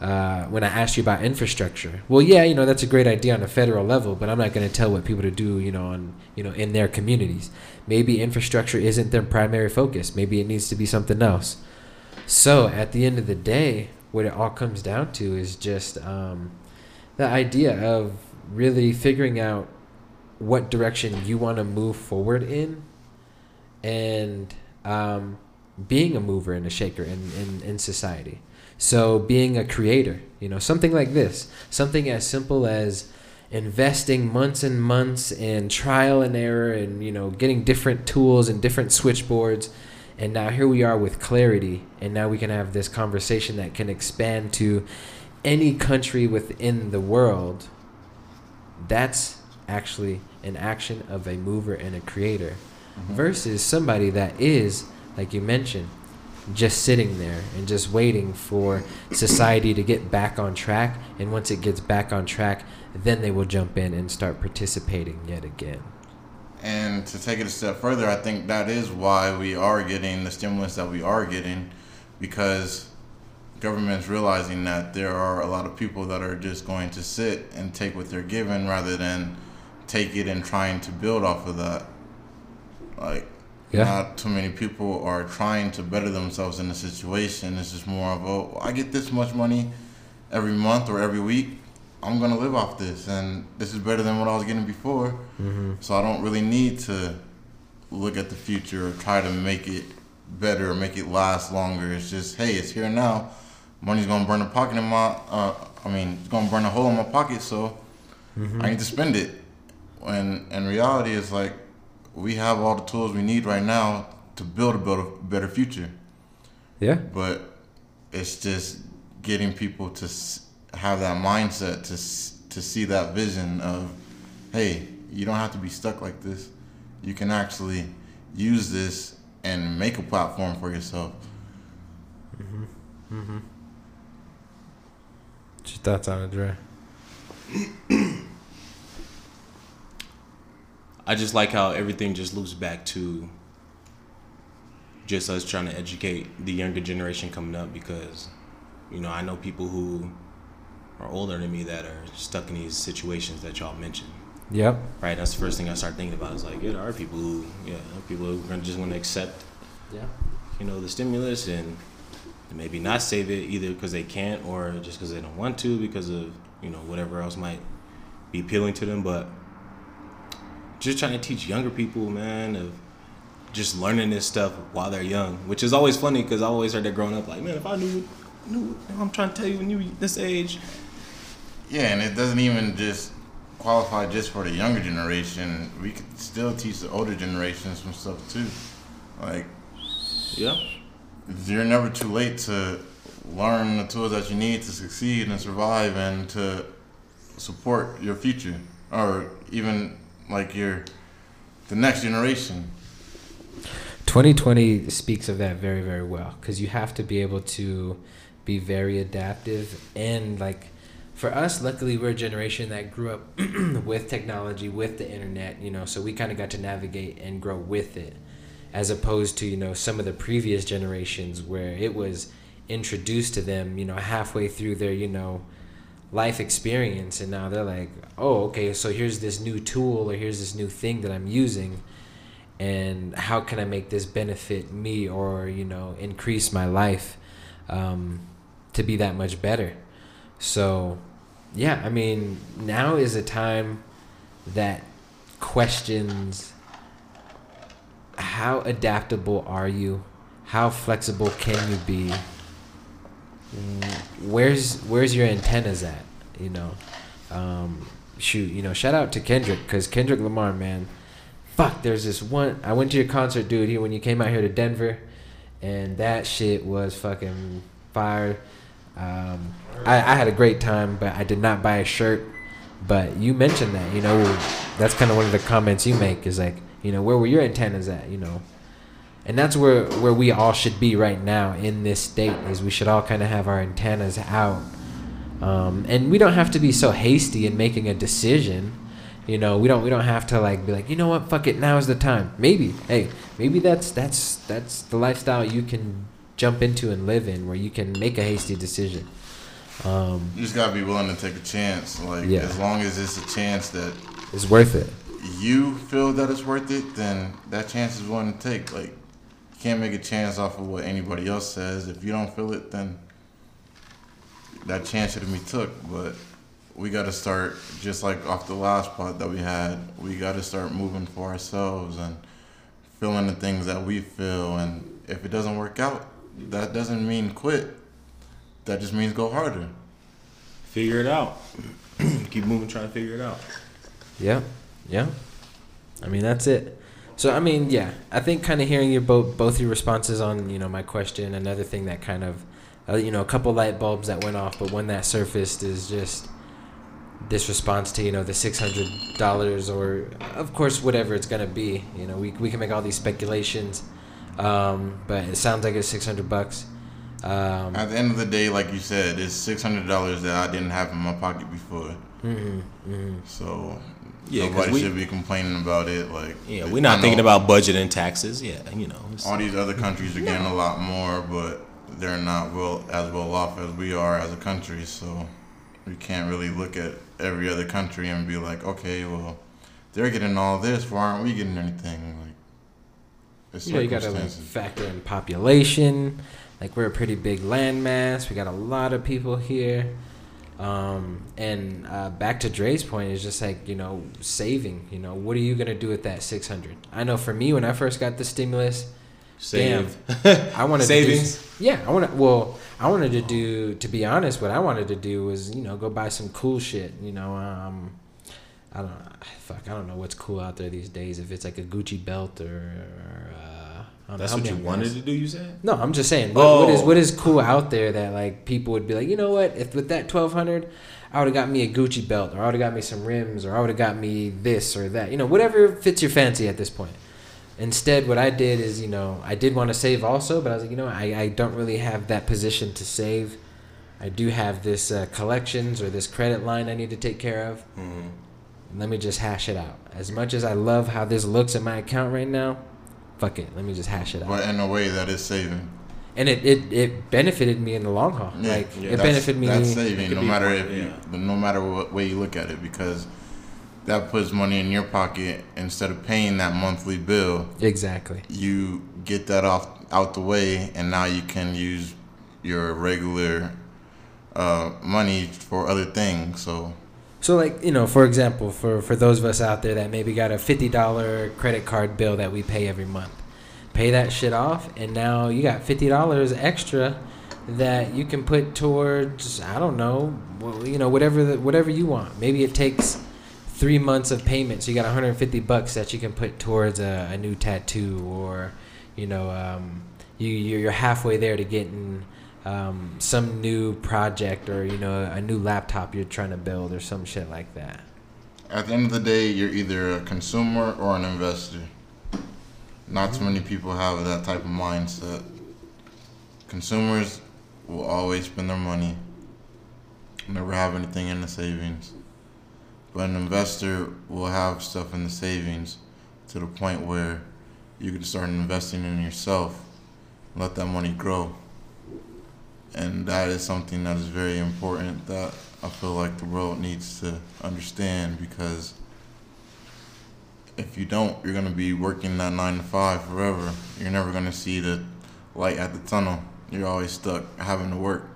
S3: uh, when I asked you about infrastructure. Well, yeah, you know, that's a great idea on a federal level, but I'm not going to tell what people to do, you know, on you know in their communities. Maybe infrastructure isn't their primary focus. Maybe it needs to be something else. So at the end of the day, what it all comes down to is just um, the idea of really figuring out what direction you want to move forward in and um, being a mover and a shaker in, in, in society. So being a creator, you know, something like this, something as simple as investing months and months in trial and error and, you know, getting different tools and different switchboards. And now here we are with clarity. And now we can have this conversation that can expand to any country within the world. That's actually an action of a mover and a creator versus somebody that is, like you mentioned, just sitting there and just waiting for society to get back on track. And once it gets back on track, then they will jump in and start participating yet again.
S4: And to take it a step further, I think that is why we are getting the stimulus that we are getting because government's realizing that there are a lot of people that are just going to sit and take what they're given rather than take it and trying to build off of that. Like,
S3: Yeah.
S4: not too many people are trying to better themselves in the situation. It's just more of, oh, I get this much money every month or every week. I'm gonna live off this, and this is better than what I was getting before. So I don't really need to look at the future or try to make it better or make it last longer. It's just, hey, it's here now. Money's gonna burn a pocket in my, uh, I mean, it's gonna burn a hole in my pocket, so I need to spend it. And in reality, it's like we have all the tools we need right now to build a better, better future.
S3: Yeah.
S4: But it's just getting people to have that mindset to to see that vision of, hey, you don't have to be stuck like this. You can actually use this and make a platform for yourself. Mhm.
S3: What's your thoughts on it, Dre?
S1: I just like how everything just loops back to just us trying to educate the younger generation coming up because, you know, I know people who are older than me that are stuck in these situations that y'all mentioned.
S3: Yep.
S1: Right, that's the first thing I start thinking about. Is like, yeah, there are people who, yeah, people who are just want to accept,
S3: Yeah.
S1: you know, the stimulus and maybe not save it either because they can't or just because they don't want to because of you know whatever else might be appealing to them. But just trying to teach younger people, man, of just learning this stuff while they're young, which is always funny because I always heard that growing up. Like, man, if I knew, knew, I'm trying to tell you when you this age.
S4: Yeah, and it doesn't even just qualify just for the younger generation. We could still teach the older generations some stuff too. Like
S1: Yeah.
S4: you're never too late to learn the tools that you need to succeed and survive and to support your future or even like you're the next generation.
S3: 2020 speaks of that very very well because you have to be able to be very adaptive and like for us luckily we're a generation that grew up with technology with the internet you know so we kind of got to navigate and grow with it as opposed to you know some of the previous generations where it was introduced to them you know halfway through their you know life experience and now they're like oh okay so here's this new tool or here's this new thing that i'm using and how can I make this benefit me or you know increase my life um, to be that much better. So, yeah, I mean, now is a time that questions how adaptable are you? How flexible can you be? Where's where's your antennas at? You know, um, shoot, you know, shout out to Kendrick because Kendrick Lamar, man, fuck, there's this one. I went to your concert, dude, here when you came out here to Denver, and that shit was fucking fire. Um, I, I had a great time, but I did not buy a shirt. But you mentioned that, you know, that's kind of one of the comments you make is like, you know, where were your antennas at, you know? And that's where where we all should be right now in this state is we should all kind of have our antennas out. Um, and we don't have to be so hasty in making a decision. You know, we don't we don't have to like be like, you know what, fuck it, now is the time. Maybe, hey, maybe that's that's that's the lifestyle you can jump into and live in, where you can make a hasty decision. Um,
S4: you just gotta be willing to take a chance like
S3: Yeah.
S4: as long as it's a chance that
S3: it's worth it.
S4: you feel that it's worth it then that chance is one to take like can't make a chance off of what anybody else says if you don't feel it then that chance should have been took but we got to start just like off the last part that we had we got to start moving for ourselves and feeling the things that we feel and if it doesn't work out that doesn't mean quit that just means go harder
S1: Figure it out. Keep moving, trying to figure it out.
S3: Yeah, yeah. I mean, that's it. So I mean, yeah, I think kind of hearing your both both your responses on you know my question. Another thing that kind of, uh, you know, a couple light bulbs that went off, but one that surfaced is just this response to you know the six hundred dollars or of course whatever it's gonna be. You know, we we can make all these speculations, um, but it sounds like it's six hundred bucks. Um,
S4: At the end of the day, like you said, it's six hundred dollars that I didn't have in my pocket before.
S3: mhm, mhm.
S4: So
S1: Yeah, 'cause
S4: nobody
S1: we-
S4: should be complaining about it. Like
S1: Yeah, we're not thinking about budget and taxes. Yeah, you know.
S4: all these other countries are getting a lot more, but they're not well as well off as we are as a country. So we can't really look at every other country and be like, okay, well, they're getting all this. Why aren't we getting anything? Like, it's
S3: You you gotta like, factor in population. Like we're a pretty big landmass. We got a lot of people here. Um, and uh, back to Dre's point is just like you know saving. You know, what are you gonna do with that six hundred? I know for me when I first got the stimulus,
S1: Save.
S3: I wanted
S1: Savings.
S3: To do, yeah, I want to. Well, I wanted to do. To be honest, what I wanted to do was you know go buy some cool shit. You know, um, I don't. Fuck, I don't know what's cool out there these days. If it's like a Gucci belt or. or uh,
S1: That's what you wanted
S3: guys.
S1: to do. You said.
S3: No, I'm just saying. What, what is
S1: Oh.
S3: what is cool out there that like people would be like, you know what? If with that twelve hundred, I would have got me a Gucci belt, or I would have got me some rims, or I would have got me this or that. You know, whatever fits your fancy at this point. Instead, what I did is, you know, I did want to save also, but I was like, you know, I, I don't really have that position to save. I do have this uh, collections or this credit line I need to take care of.
S1: Mhm.
S3: Let me just hash it out. As much as I love how this looks in my account right now, fuck it. Let me just hash it out
S4: but in a way that is saving.
S3: and it, it, it benefited me in the long haul.
S4: Yeah,
S3: like
S1: yeah,
S3: it
S4: That's-
S3: benefited me.
S4: That's saving, no matter
S1: part-
S4: if you, no matter what way you look at it, because that puts money in your pocket instead of paying that monthly bill.
S3: Exactly.
S4: You get that off out the way, and now you can use your regular uh, money for other things. So
S3: So like you know, for example, for for those of us out there that maybe got a fifty dollar credit card bill that we pay every month, pay that shit off, and now you got fifty dollars extra that you can put towards I don't know, well, you know whatever the, whatever you want. Maybe it takes three months of payments. So you got 150 bucks that you can put towards a, a new tattoo, or you know, um, you you're halfway there to getting um, some new project, or you know, a new laptop you're trying to build, or some shit like that.
S4: at the end of the day, you're either a consumer or an investor. Not too many people have that type of mindset. Consumers will always spend their money, never have anything in the savings. But an investor will have stuff in the savings to the point where you can start investing in yourself, let that money grow. And that is something that is very important that I feel like the world needs to understand because if you don't, you're gonna be working that nine to five forever. You're never gonna see the light at the tunnel. You're always stuck having to work.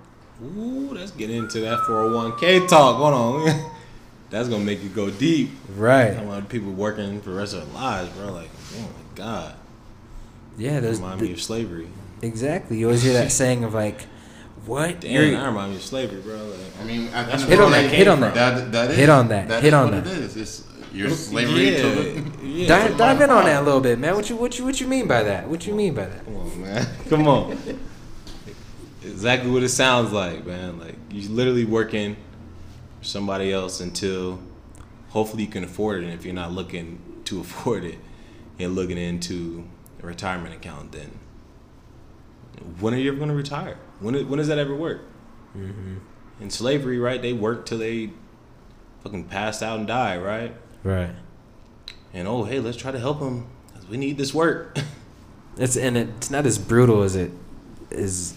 S1: Ooh, let's get into that 401k talk. Hold on. That's gonna make you go deep.
S3: Right.
S1: Talking about people working for the rest of their lives, bro. Like, oh my god.
S3: Yeah. There's
S1: Remind me of slavery.
S3: exactly. You always hear that saying of like, "What?
S1: Damn,
S3: You're-
S1: that remind me of slavery, bro. Like,
S4: I mean, at the
S1: That's
S3: Hit on that. Hit on that.
S4: That, that is,
S3: Hit on that.
S4: That
S3: Hit
S4: is
S3: on
S4: what
S3: that.
S4: it is. It's your slavery
S1: yeah,
S4: to the.
S1: yeah.
S3: dive, dive in on that a little bit, man. What you what you what you mean by that? What you mean by that?
S1: Come on, man. Come on. exactly what it sounds like, man. Like you're literally working for somebody else until hopefully you can afford it. And if you're not looking to afford it and looking into a retirement account, then when are you ever going to retire? When when does that ever work? Mm-hmm. In slavery, right? They work till they fucking pass out and die, right?
S3: Right.
S1: And oh, hey, let's try to help them because we need this work.
S3: It's and it's not as brutal as it is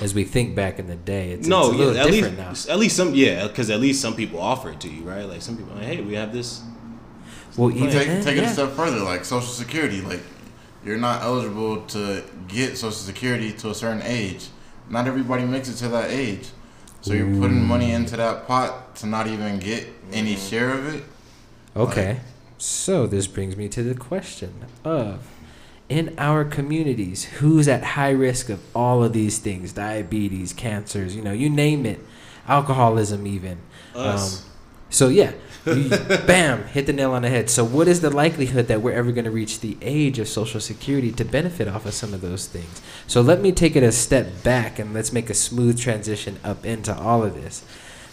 S3: as we think back in the day. It's,
S1: no,
S3: it's a little
S1: yeah, at
S3: different
S1: least
S3: now.
S1: at least some yeah, because at least some people offer it to you, right? Like some people, like, hey, we have this.
S3: Well, even
S4: Take, take it a step further, like Social Security. Like, you're not eligible to get Social Security to a certain age. Not everybody makes it to that age. So you're putting money into that pot to not even get any
S3: Mm-hmm.
S4: share of it.
S3: Okay. So this brings me to the question of in our communities, who's at high risk of all of these things? Diabetes, cancers, you know, you name it. Alcoholism even.
S1: Us.
S3: Um, so yeah, you- bam, hit the nail on the head. So what is the likelihood that we're ever going to reach the age of social security to benefit off of some of those things? So let me take it a step back and let's make a smooth transition up into all of this.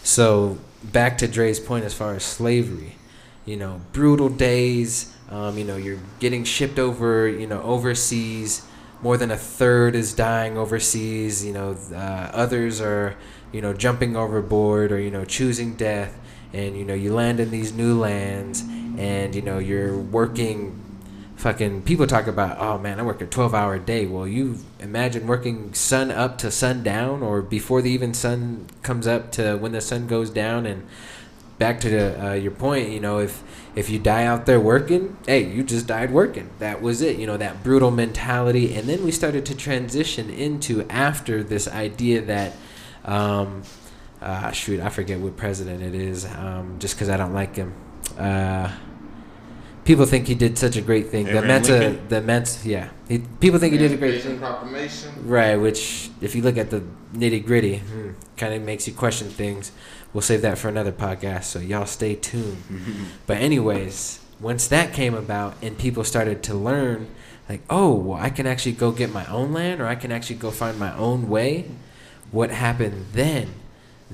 S3: So back to Dre's point as far as slavery, you know, brutal days. Um, you know, you're getting shipped over, you know, overseas. More than a third is dying overseas. You know, uh, others are, you know, jumping overboard or you know choosing death. And you know, you land in these new lands, and you know, you're working fucking people talk about oh man i work a 12 hour day well you imagine working sun up to sun down or before the even sun comes up to when the sun goes down and back to the, uh, your point you know if if you die out there working, hey, you just died working. That was it. You know, that brutal mentality. And then we started to transition into after this idea that, um, uh, shoot, I forget what president it is, um, just because I don't like him. Uh, people think he did such a great thing. The
S1: Abraham
S3: Mensa,
S1: Lincoln?
S3: the Mensa, yeah. He, people think he did a great thing.
S4: Proclamation.
S3: Right, which if you look at the nitty gritty, hmm, kind of makes you question things. We'll save that for another podcast, so y'all stay tuned. but anyways, once that came about and people started to learn, like, oh, well, I can actually go get my own land, or I can actually go find my own way. What happened then?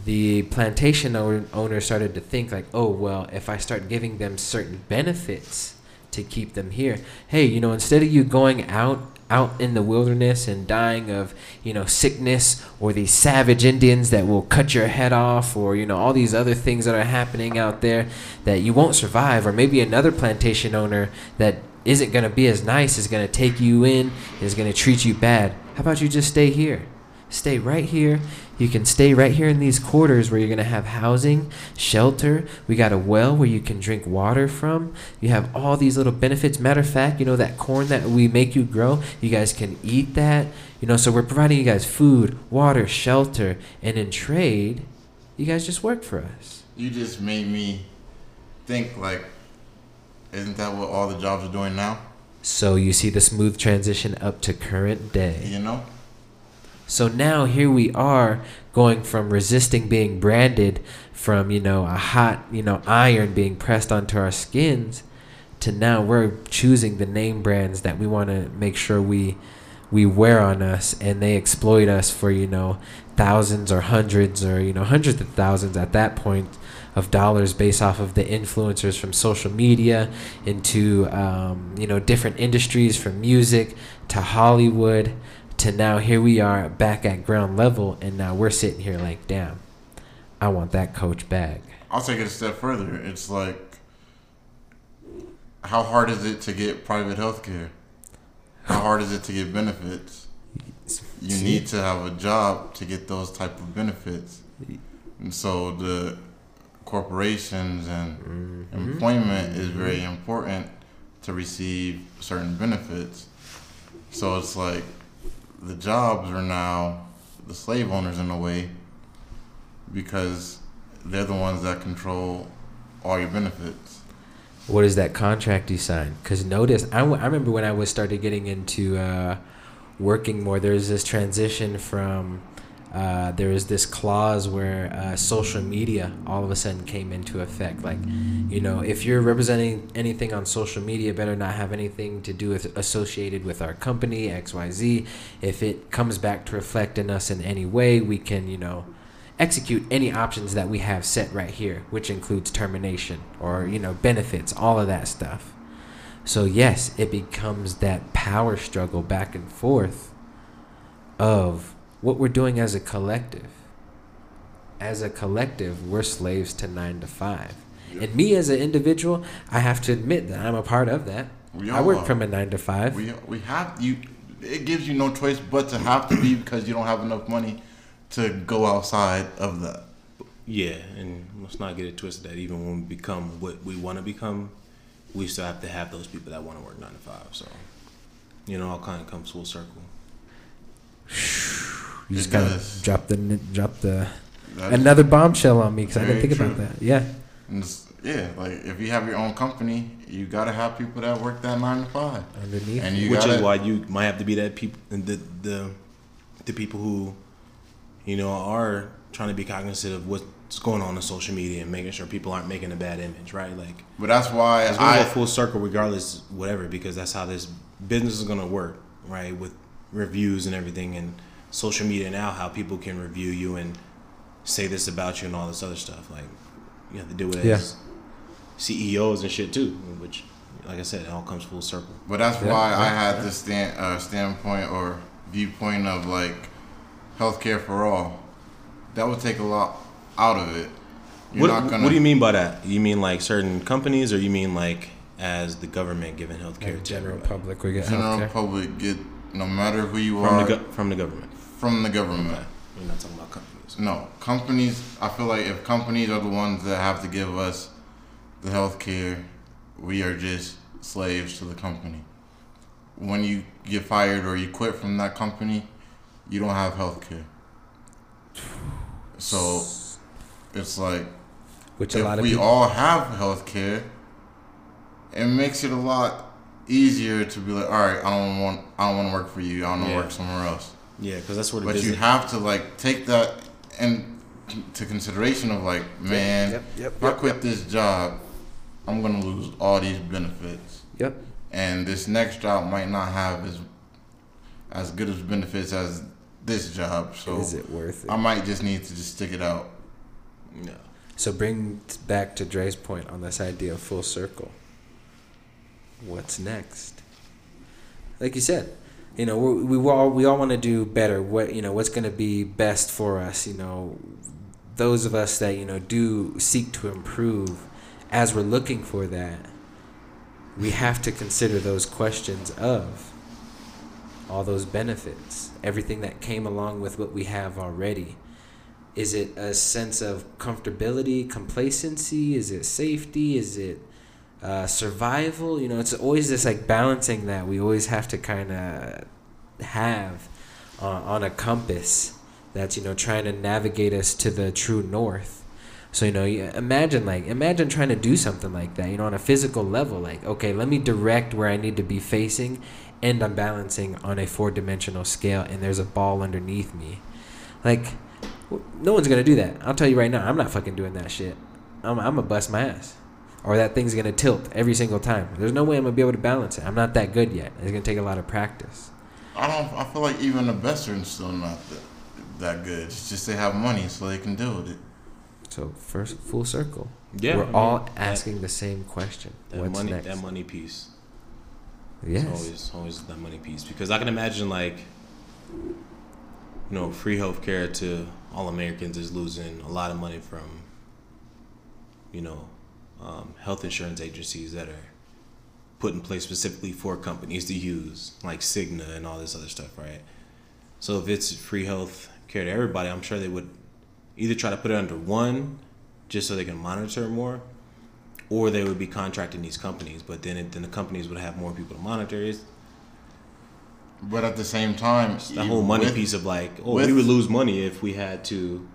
S3: The plantation owner started to think like, oh, well, if I start giving them certain benefits to keep them here, hey, you know, instead of you going out out in the wilderness and dying of you know sickness or these savage Indians that will cut your head off or you know all these other things that are happening out there that you won't survive or maybe another plantation owner that isn't going to be as nice is going to take you in is going to treat you bad. How about you just stay here? Stay right here you can stay right here in these quarters where you're going to have housing, shelter. We got a well where you can drink water from. You have all these little benefits. Matter of fact, you know, that corn that we make you grow, you guys can eat that. You know, so we're providing you guys food, water, shelter. And in trade, you guys just work for us.
S4: You just made me think like, isn't that what all the jobs are doing now?
S3: So you see the smooth transition up to current day.
S4: You know?
S3: So now here we are going from resisting being branded from, you know, a hot, you know, iron being pressed onto our skins to now we're choosing the name brands that we want to make sure we we wear on us and they exploit us for, you know, thousands or hundreds or, you know, hundreds of thousands at that point of dollars based off of the influencers from social media into um, you know different industries from music to Hollywood to now here we are back at ground level and now we're sitting here like damn i want that coach bag
S4: I'll take it a step further. It's like, how hard is it to get private health care? How hard is it to get benefits? You need to have a job to get those type of benefits. And so the corporations and mm-hmm. employment is very important to receive certain benefits. So it's like the jobs are now the slave owners in a way because they're the ones that control all your benefits.
S3: what is that contract you signed because notice I, w- I remember when i was started getting into uh, working more there's this transition from uh, there was this clause where uh, social media all of a sudden came into effect. Like you know if you're representing anything on social media better not have anything to do with associated with our company xyz if it comes back to reflect in us in any way we can you know execute any options that we have set right here which includes termination or you know benefits all of that stuff. So yes it becomes that power struggle back and forth of what we're doing as a collective as a collective we're slaves to 9 to 5 and me as an individual i have to admit that i'm a part of that
S4: We
S3: i work
S4: are.
S3: from a 9 to 5
S4: We we have you. It gives you no choice but to have to be because you don't have enough money to go outside of that.
S1: Yeah, and let's not get it twisted that even when we become what we want to become, we still have to have those people that want to work nine to five. So, you know, all kind of comes full circle.
S3: You just kind of
S4: does.
S3: drop the drop the
S4: That's-
S3: another bombshell on me because i didn't
S4: Very
S3: think about that yeah
S4: yeah, like if you have your own company, you gotta have people that work that nine to five,
S3: underneath
S4: and you
S1: Which
S4: gotta.
S1: is why you might have to be that people, the the the people who, you know, are trying to be cognizant of what's going on in social media and making sure people aren't making a bad image, right? Like
S4: but that's why
S1: it's gonna
S4: I.
S1: go full circle regardless, whatever, because that's how this business is gonna work, right? With reviews and everything, and social media now, how people can review you and say this about you and all this other stuff. Like you have to do it
S3: Yeah.
S1: CEOs and shit too, which, like I said, it all comes full circle.
S4: But that's
S3: Yeah,
S4: why I
S3: yeah,
S4: had this stand uh, standpoint or viewpoint of like healthcare for all. That would take a lot out of it. You're
S1: What,
S4: not gonna.
S1: what do you mean by that? You mean like certain companies, or you mean like as the government giving healthcare
S3: like
S1: to
S3: general
S1: everybody?
S3: public we get
S4: General
S3: healthcare.
S4: public get no matter who you
S1: from
S4: are
S1: the go- from the government?
S4: from the government.
S1: Okay. We're not talking about companies.
S4: No, companies. I feel like if companies are the ones that have to give us the health care, we are just slaves to the company. When you get fired or you quit from that company, you don't have health care. So it's like
S3: Which a
S4: if
S3: lot of
S4: we
S3: people.
S4: all have health care, it makes it a lot easier to be like, all right, I don't want, I don't want to work for you. I want to
S1: Yeah.
S4: work somewhere else.
S1: Yeah, because that's the
S4: But you have to like take that into consideration of like, man,
S3: Yep, yep,
S4: if I
S3: yep,
S4: quit this job, I'm gonna lose all these benefits,
S3: Yep.
S4: and this next job might not have as as good as benefits as this job. So
S3: Is it worth it?
S4: I might just need to just stick it out.
S1: yeah.
S3: So bring back to Dre's point on this idea of full circle. What's next? Like you said, you know, we we all we all want to do better. What you know, what's going to be best for us? You know, those of us that you know do seek to improve, as we're looking for that, we have to consider those questions of all those benefits, everything that came along with what we have already. Is it a sense of comfortability, complacency? Is it safety? Is it uh, survival? You know, it's always this like balancing that we always have to kind of have uh, on a compass that's you know trying to navigate us to the true north. So you know, imagine like imagine trying to do something like that. You know, on a physical level, like okay, let me direct where I need to be facing, and I'm balancing on a four dimensional scale, and there's a ball underneath me. Like, no one's gonna do that. I'll tell you right now, I'm not fucking doing that shit. I'm I'm gonna bust my ass, or that thing's gonna tilt every single time. There's no way I'm gonna be able to balance it. I'm not that good yet. It's gonna take a lot of practice.
S4: I don't. I feel like even the best are still not that, that good. It's just they have money, so they can deal with it.
S3: So first, full circle.
S1: Yeah,
S3: we're
S1: I mean,
S3: all
S1: that-
S3: asking the same question.
S1: That
S3: What's
S1: money,
S3: next?
S1: that money piece.
S3: yes.
S1: It's always, always that money piece because I can imagine like, you know, free healthcare to all Americans is losing a lot of money from, you know, um, health insurance agencies that are put in place specifically for companies to use, like Cigna and all this other stuff, right? So if it's free health care to everybody, I'm sure they would either try to put it under one, just so they can monitor more, or they would be contracting these companies. But then it, then the companies would have more people to monitor. It's
S4: But at the same time,
S1: the whole money
S4: with-
S1: piece of like, oh,
S4: with-
S1: we would lose money if we had to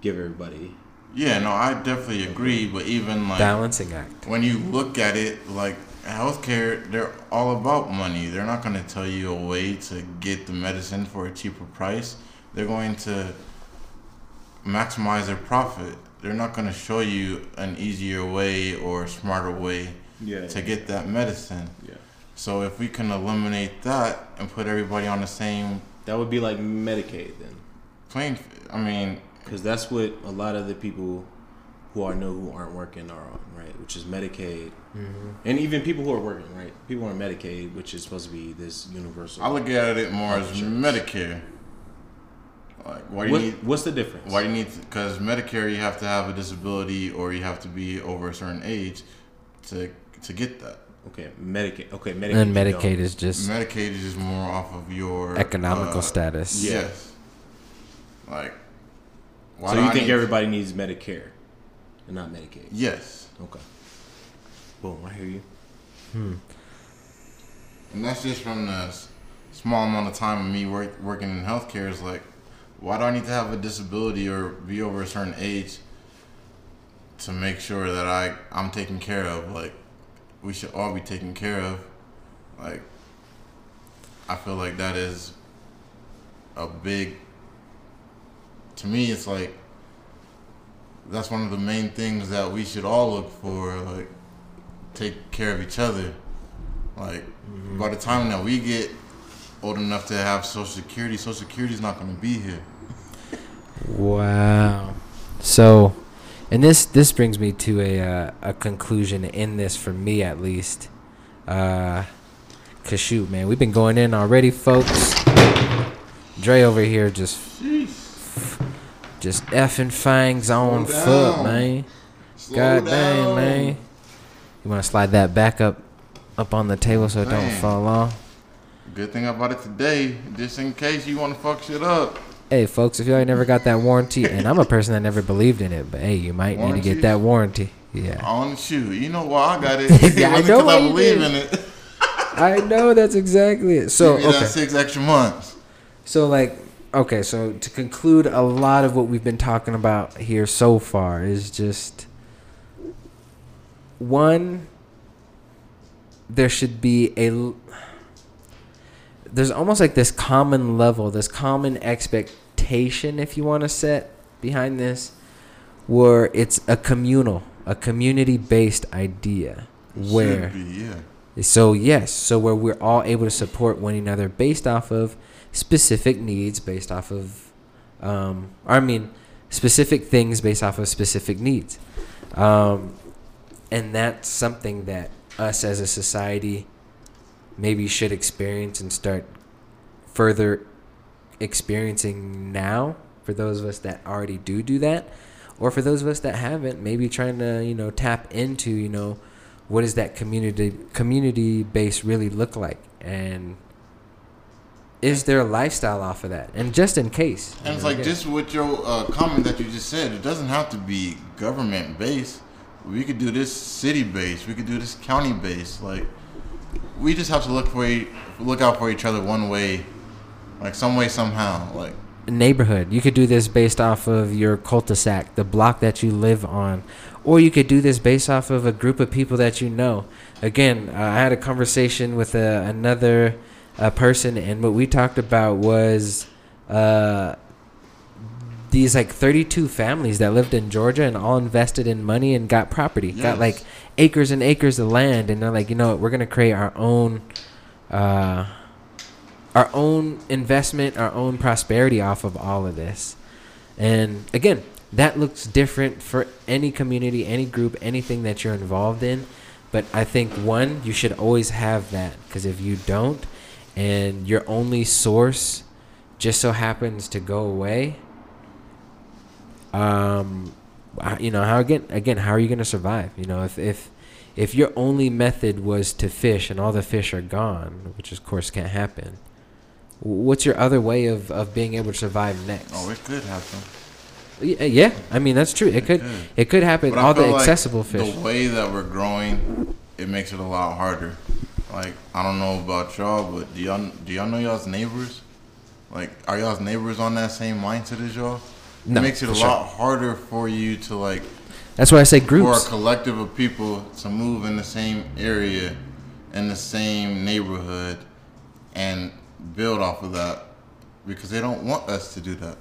S1: give everybody.
S4: Yeah, no, I definitely agree. But even like
S3: Balancing act.
S4: when you look at it, like healthcare, they're all about money. They're not going to tell you a way to get the medicine for a cheaper price. They're going to maximize their profit. They're not going to show you an easier way or a smarter way
S1: Yeah.
S4: to get that medicine.
S1: Yeah.
S4: So if we can eliminate that and put everybody on the same
S1: That would be like Medicaid then,
S4: plane, I mean,
S1: because that's what a lot of the people who I know who aren't working are on, right? Which is Medicaid, and even people who are working, right? People on Medicaid, which is supposed to be this universal.
S4: I look at it more as
S1: Insurance.
S4: Medicare. Like, why do you need?
S1: what's the difference?
S4: Why do you need? Because Medicare, you have to have a disability or you have to be over a certain age to to get that.
S1: Okay, Medicaid. Okay, Medicaid.
S3: And Medicaid is just
S4: Medicaid is just more off of your
S3: economical
S4: uh,
S3: status.
S4: Yes. Like. Why
S1: So
S4: do
S1: you
S4: I
S1: think
S4: need-
S1: everybody needs Medicare and not Medicaid?
S4: Yes,
S1: Okay. Boom, I hear you. Hmm.
S4: And that's just from the small amount of time of me work, working in healthcare. Is like, why do I need to have a disability or be over a certain age to make sure that I I'm taken care of? Like, we should all be taken care of. Like, I feel like that is a big. To me, it's like that's one of the main things that we should all look for. Like, take care of each other. Like, by the time that we get old enough to have Social Security, Social Security is not going to be here.
S3: Wow. So, and this this brings me to a uh, a conclusion in this for me at least. Uh, cause shoot, man, we've been going in already, folks. Dre over here just just effing fangs on foot, man.
S4: Slow
S3: God dang, man. You want to slide that back up up on the table so it don't fall off?
S4: Good thing about it today, just in case you want to fuck shit up.
S3: Hey, folks, if y'all ain't never got that warranty, and I'm a person that never believed in it, but hey, you might need to
S4: Warranty?
S3: get that warranty. Yeah.
S4: On shoot, you know why I got it?
S3: Yeah, I
S4: wasn't
S3: know
S4: 'cause
S3: why
S4: I
S3: you
S4: believe
S3: did.
S4: in it.
S3: I know that's exactly it. So
S4: Give me that
S3: okay.
S4: six extra months.
S3: So like okay, so to conclude a lot of what we've been talking about here so far is just one there should be a. there's almost like this common level, this common expectation if you want to set behind this where it's a communal, a community-based idea where
S4: Should be, yeah.
S3: so yes, so where we're all able to support one another based off of specific needs, based off of, um, I mean, specific things based off of specific needs, um, and that's something that us as a society maybe should experience and start further experiencing now for those of us that already do do that. Or for those of us that haven't maybe trying to you know tap into you know what does that community community base really look like? And is their lifestyle off of that and just in case
S4: And it's like
S3: again-
S4: just with your uh, comment that you just said, it doesn't have to be government based. We could do this city based. We could do this county based. Like we just have to look for e- look out for each other one way, like some way somehow. Like
S3: neighborhood. You could do this based off of your cul-de-sac, the block that you live on, or you could do this based off of a group of people that you know. Again, uh, I had a conversation with uh, another uh, person, and what we talked about was uh, these like 32 families that lived in Georgia and all invested in money and got property, got like acres and acres of land, and they're like, you know what, we're gonna create our own. Uh, our own investment, our own prosperity off of all of this. And again, that looks different for any community, any group, anything that you're involved in. But I think one, you should always have that because if you don't, and your only source just so happens to go away, um, you know how again again how are you going to survive? You know if if if your only method was to fish and all the fish are gone, which of course can't happen, what's your other way of, of being able to survive next?
S4: oh, it could happen.
S3: Yeah, I mean that's true. It could
S4: could.
S3: it could happen.
S4: But
S3: all the
S4: feel like
S3: accessible fish.
S4: The way that we're growing, it makes it a lot harder. Like I don't know about y'all, but do y'all do y'all know y'all's neighbors? Like are y'all's neighbors on that same mindset as y'all?
S3: No,
S4: it makes it a
S3: sure.
S4: lot harder for you to like
S3: That's why I say groups.
S4: for a collective of people to move in the same area, in the same neighborhood, and build off of that, because they don't want us to do that.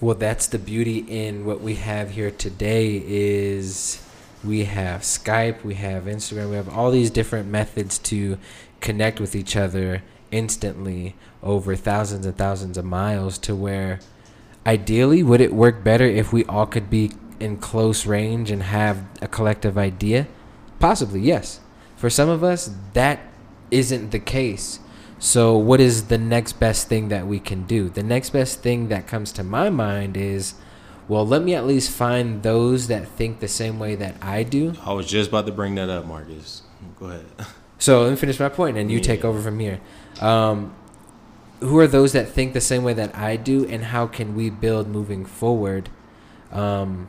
S3: Well, that's the beauty in what we have here today is we have Skype, we have Instagram, we have all these different methods to connect with each other instantly over thousands and thousands of miles to where ideally would it work better if we all could be in close range and have a collective idea? Possibly, yes. For some of us that isn't the case. So, what is the next best thing that we can do? The next best thing that comes to my mind is, well, let me at least find those that think the same way that I do.
S1: I was just about to bring that up, Marcus. Go ahead.
S3: So, let me finish my point and you take over from here. Um, who are those that think the same way that I do, and how can we build moving forward um,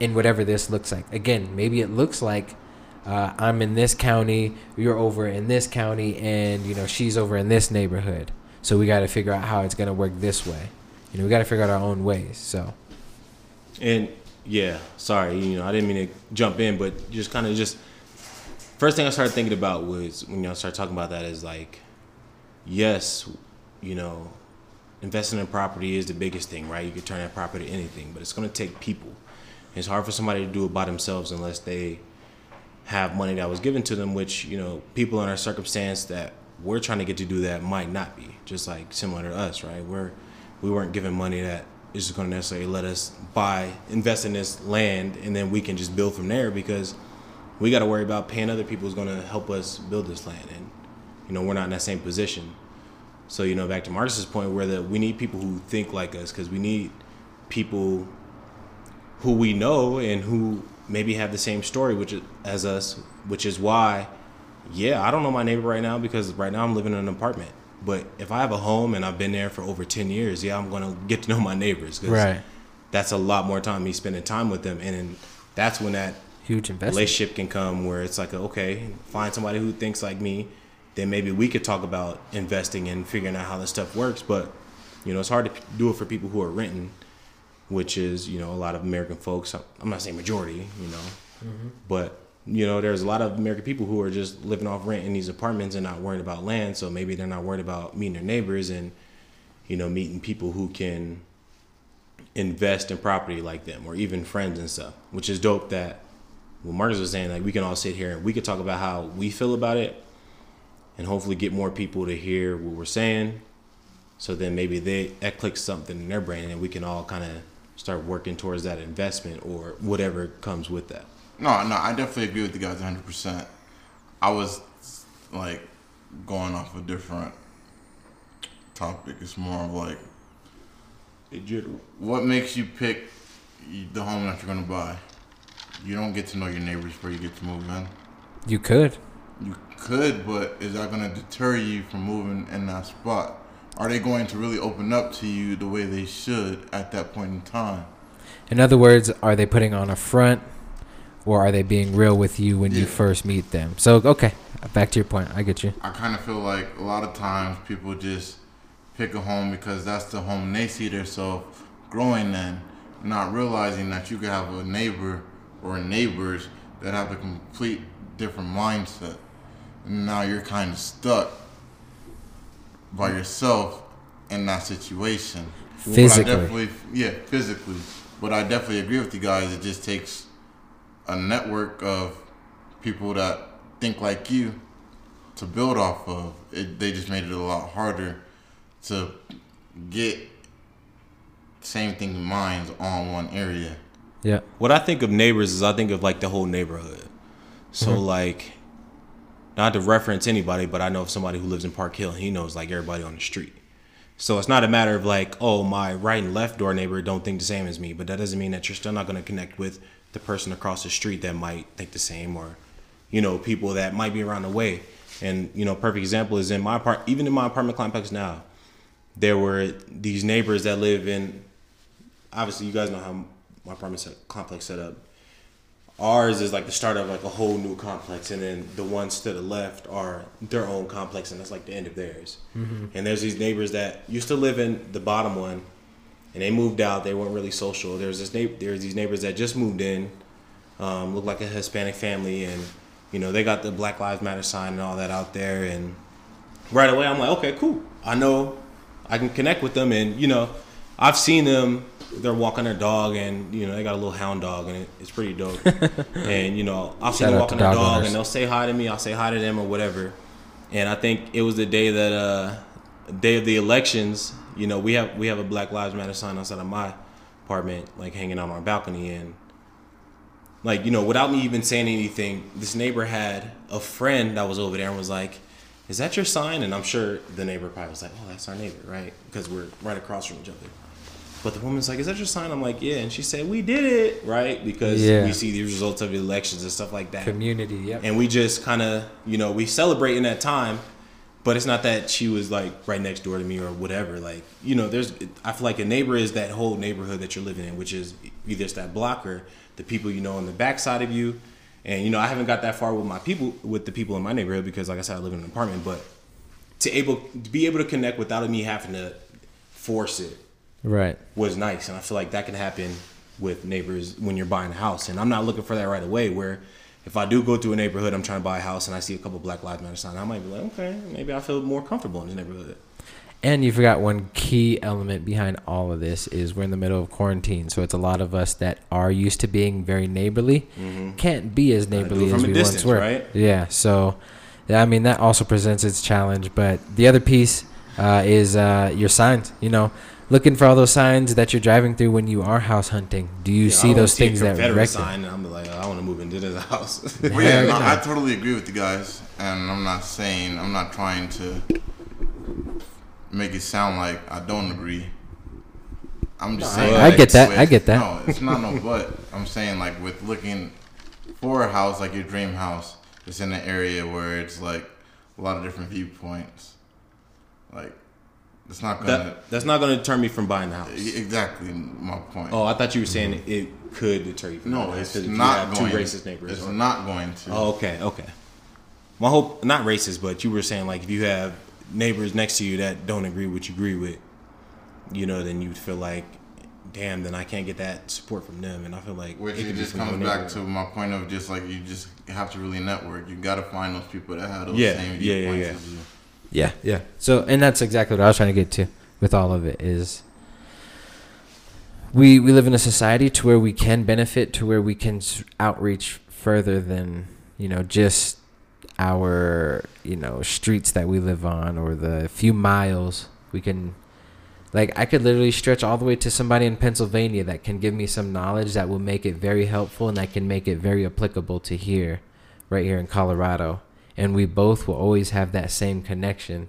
S3: in whatever this looks like? Again, maybe it looks like uh, I'm in this county, you're over in this county, and you know she's over in this neighborhood. So we got to figure out how it's gonna work this way. You know, we got to figure out our own ways. So
S1: And yeah, sorry, you know, I didn't mean to jump in, but just kind of just first thing I started thinking about was when y'all start talking about that is like, yes, you know, investing in property is the biggest thing, right? You could turn that property to anything, but it's going to take people. It's hard for somebody to do it by themselves unless they have money that was given to them, which you know, people in our circumstance that we're trying to get to do that might not be. Just like similar to us, right? We're we weren't given money that is just going to necessarily let us buy, invest in this land, and then we can just build from there because we got to worry about paying other people who's going to help us build this land, and you know, we're not in that same position. So you know, back to Marcus's point, where the we need people who think like us because we need people who we know and who maybe have the same story which is, as us, which is why, yeah, I don't know my neighbor right now because right now I'm living in an apartment. But if I have a home and I've been there for over ten years, yeah, I'm gonna get to know my neighbors. 'cause
S3: Right.
S1: That's a lot more time me spending time with them, and then that's when that
S3: Huge investment.
S1: relationship can come where it's like okay find somebody who thinks like me then maybe we could talk about investing and figuring out how this stuff works but you know it's hard to do it for people who are renting which is you know a lot of american folks i'm not saying majority you know mm-hmm. but you know there's a lot of american people who are just living off rent in these apartments and not worried about land so maybe they're not worried about meeting their neighbors and you know meeting people who can invest in property like them or even friends and stuff which is dope that what Marcus was saying, like we can all sit here and we could talk about how we feel about it, and hopefully get more people to hear what we're saying. So then maybe they that clicks something in their brain, and we can all kind of start working towards that investment or whatever comes with that.
S4: No, no, I definitely agree with you guys 100%. I was like going off a different topic. It's more of like, what makes you pick the home that you're going to buy? You don't get to know your neighbors before you get to move in.
S3: You could.
S4: You could, but is that going to deter you from moving in that spot? Are they going to really open up to you the way they should at that point in time?
S3: In other words, are they putting on a front, or are they being real with you when you first meet them? So okay, back to your point. I get you.
S4: I kind of feel like a lot of times people just pick a home because that's the home they see themselves growing in, not realizing that you could have a neighbor or neighbors that have a complete different mindset. And now you're kind of stuck by yourself in that situation.
S3: Physically.
S4: definitely, yeah, physically. But I definitely agree with you guys. It just takes a network of people that think like you to build off of. It, they just made it a lot harder to get same thing minds on one area.
S3: Yeah.
S1: What I think of neighbors is I think of like the whole neighborhood. So mm-hmm. like, not to reference anybody, but I know of somebody who lives in Park Hill and he knows like everybody on the street. So it's not a matter of like, oh, my right and left door neighbor don't think the same as me, but that doesn't mean that you're still not going to connect with the person across the street that might think the same, or you know, people that might be around the way. And you know, perfect example is in my part, even in my apartment complex now, there were these neighbors that live in. Obviously, you guys know how my apartment set, complex set up. Ours is like the start of like a whole new complex, and then the ones to the left are their own complex, and that's like the end of theirs. Mm-hmm. And there's these neighbors that used to live in the bottom one, and they moved out. They weren't really social. There's this neighbor. There's these neighbors that just moved in, um, look like a Hispanic family, and you know they got the Black Lives Matter sign and all that out there. And right away, I'm like, okay, cool. I know I can connect with them, and you know, I've seen them. They're walking their dog, and you know they got a little hound dog, and it, it's pretty dope. and you know, I've seen
S3: Shout
S1: them walking their
S3: dog
S1: dog, and they'll say hi to me. I'll say hi to them or whatever. And I think it was the day that uh, day of the elections. You know, we have we have a Black Lives Matter sign outside of my apartment, like hanging on our balcony, and like you know, without me even saying anything, this neighbor had a friend that was over there and was like, "Is that your sign?" And I'm sure the neighbor probably was like, "Oh, that's our neighbor, right?" Because we're right across from each other. But the woman's like, "Is that your sign?" I'm like, "Yeah," and she said, "We did it, right?" Because
S3: Yeah.
S1: we see the results of the elections and stuff like that
S3: Community. Yep.
S1: and we just kind of you know we celebrate in that time but it's not that she was like right next door to me or whatever. Like you know there's i feel like a neighbor is that whole neighborhood that you're living in which is either it's that block or the people you know on the backside of you. And you know i haven't got that far with my people with the people in my neighborhood because like i said i live in an apartment. But to able to be able to connect without me having to force it
S3: right.
S1: was nice. And i feel like that can happen with neighbors when you're buying a house. And i'm not looking for that right away where if i do go to a neighborhood i'm trying to buy a house and i see a couple black lives matter signs i might be like okay maybe i feel more comfortable in the neighborhood
S3: And you forgot one key element behind all of this is we're in the middle of quarantine, so it's a lot of us that are used to being very neighborly can't be as neighborly as we
S1: distance,
S3: once were.
S1: right?
S3: Yeah. So, I mean that also presents its challenge, but the other piece uh, is uh, your signs. You know, looking for all those signs that you're driving through when you are house hunting. Do you
S1: Yeah,
S3: see those
S1: see a
S3: things that
S1: Confederate
S3: direct them?
S1: sign and i'm like i want to move into this house
S4: Well, yeah, no,
S3: no.
S4: I totally agree with you guys, and I'm not saying I'm not trying to make it sound like I don't agree. I'm just saying.
S3: I
S4: like,
S3: get that, I get that.
S4: No, it's not no but. I'm saying like with looking for a house like your dream house, it's in an area where it's like a lot of different viewpoints. Like it's not gonna
S1: that, that's not going to deter me from buying the house
S4: exactly my point.
S1: oh i thought you were saying it could deter you. From
S4: No, it's not going.
S1: Two racist neighbors.
S4: It's
S1: or-
S4: not going to.
S1: Oh, okay, okay. My hope, not racist, but you were saying like if you have neighbors next to you that don't agree with what you agree with, you know, then you'd feel like, damn, then I can't get that support from them, and I feel like
S4: Which
S1: it
S4: just comes back to my point of just like you just have to really network. You got to find those people that have those
S1: Yeah,
S4: same
S1: yeah, yeah,
S4: viewpoints
S1: yeah.
S4: as you.
S3: Yeah, yeah. So, and that's exactly what I was trying to get to with all of it is we we live in a society to where we can benefit to where we can outreach further than you know just our you know streets that we live on or the few miles we can like I could literally stretch all the way to somebody in Pennsylvania that can give me some knowledge that will make it very helpful and that can make it very applicable to here right here in Colorado and we both will always have that same connection.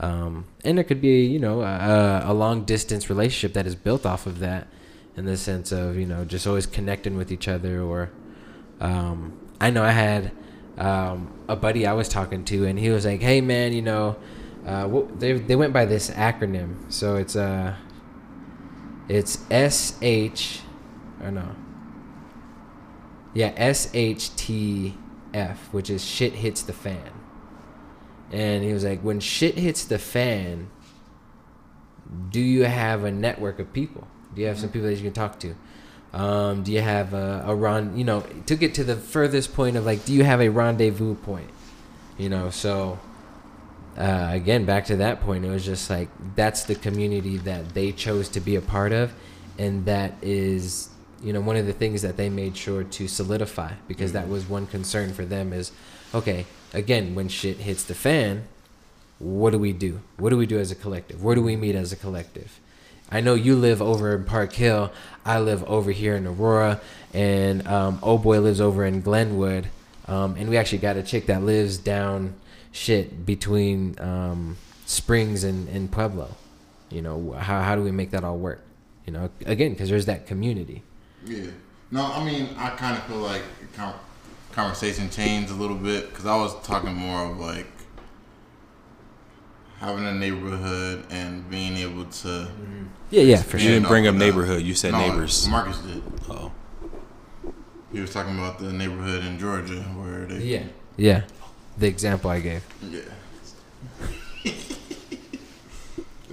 S3: Um, and it could be you know a, a long distance relationship that is built off of that in the sense of you know just always connecting with each other or um, I know I had um, a buddy I was talking to and he was like hey man you know uh, what, they, they went by this acronym. So it's uh it's SH or no yeah SHTF which is shit hits the fan and he was like, when shit hits the fan, do you have a network of people? Do you have some people that you can talk to? Um, do you have a, a ron? You know, to get to the furthest point of like, do you have a rendezvous point? You know, so uh, again, back to that point, it was just like that's the community that they chose to be a part of, and that is you know one of the things that they made sure to solidify because that was one concern for them is okay again when shit hits the fan what do we do? What do we do as a collective? Where do we meet as a collective? I know you live over in park hill. I live over here in aurora. And um, oh boy lives over in glenwood. Um, and we actually got a chick that lives down shit between um, springs and, and pueblo. You know how, how do we make that all work? You know again because there's that community
S4: Yeah. No, I mean, I kind of feel like conversation changed a little bit because I was talking more of like having a neighborhood and being able to.
S3: yeah yeah for
S1: You didn't bring up neighborhood. You said
S4: No,
S1: neighbors.
S4: Marcus did.
S1: Oh,
S4: He was talking about the neighborhood in Georgia where they.
S3: yeah yeah the example i gave
S4: Yeah.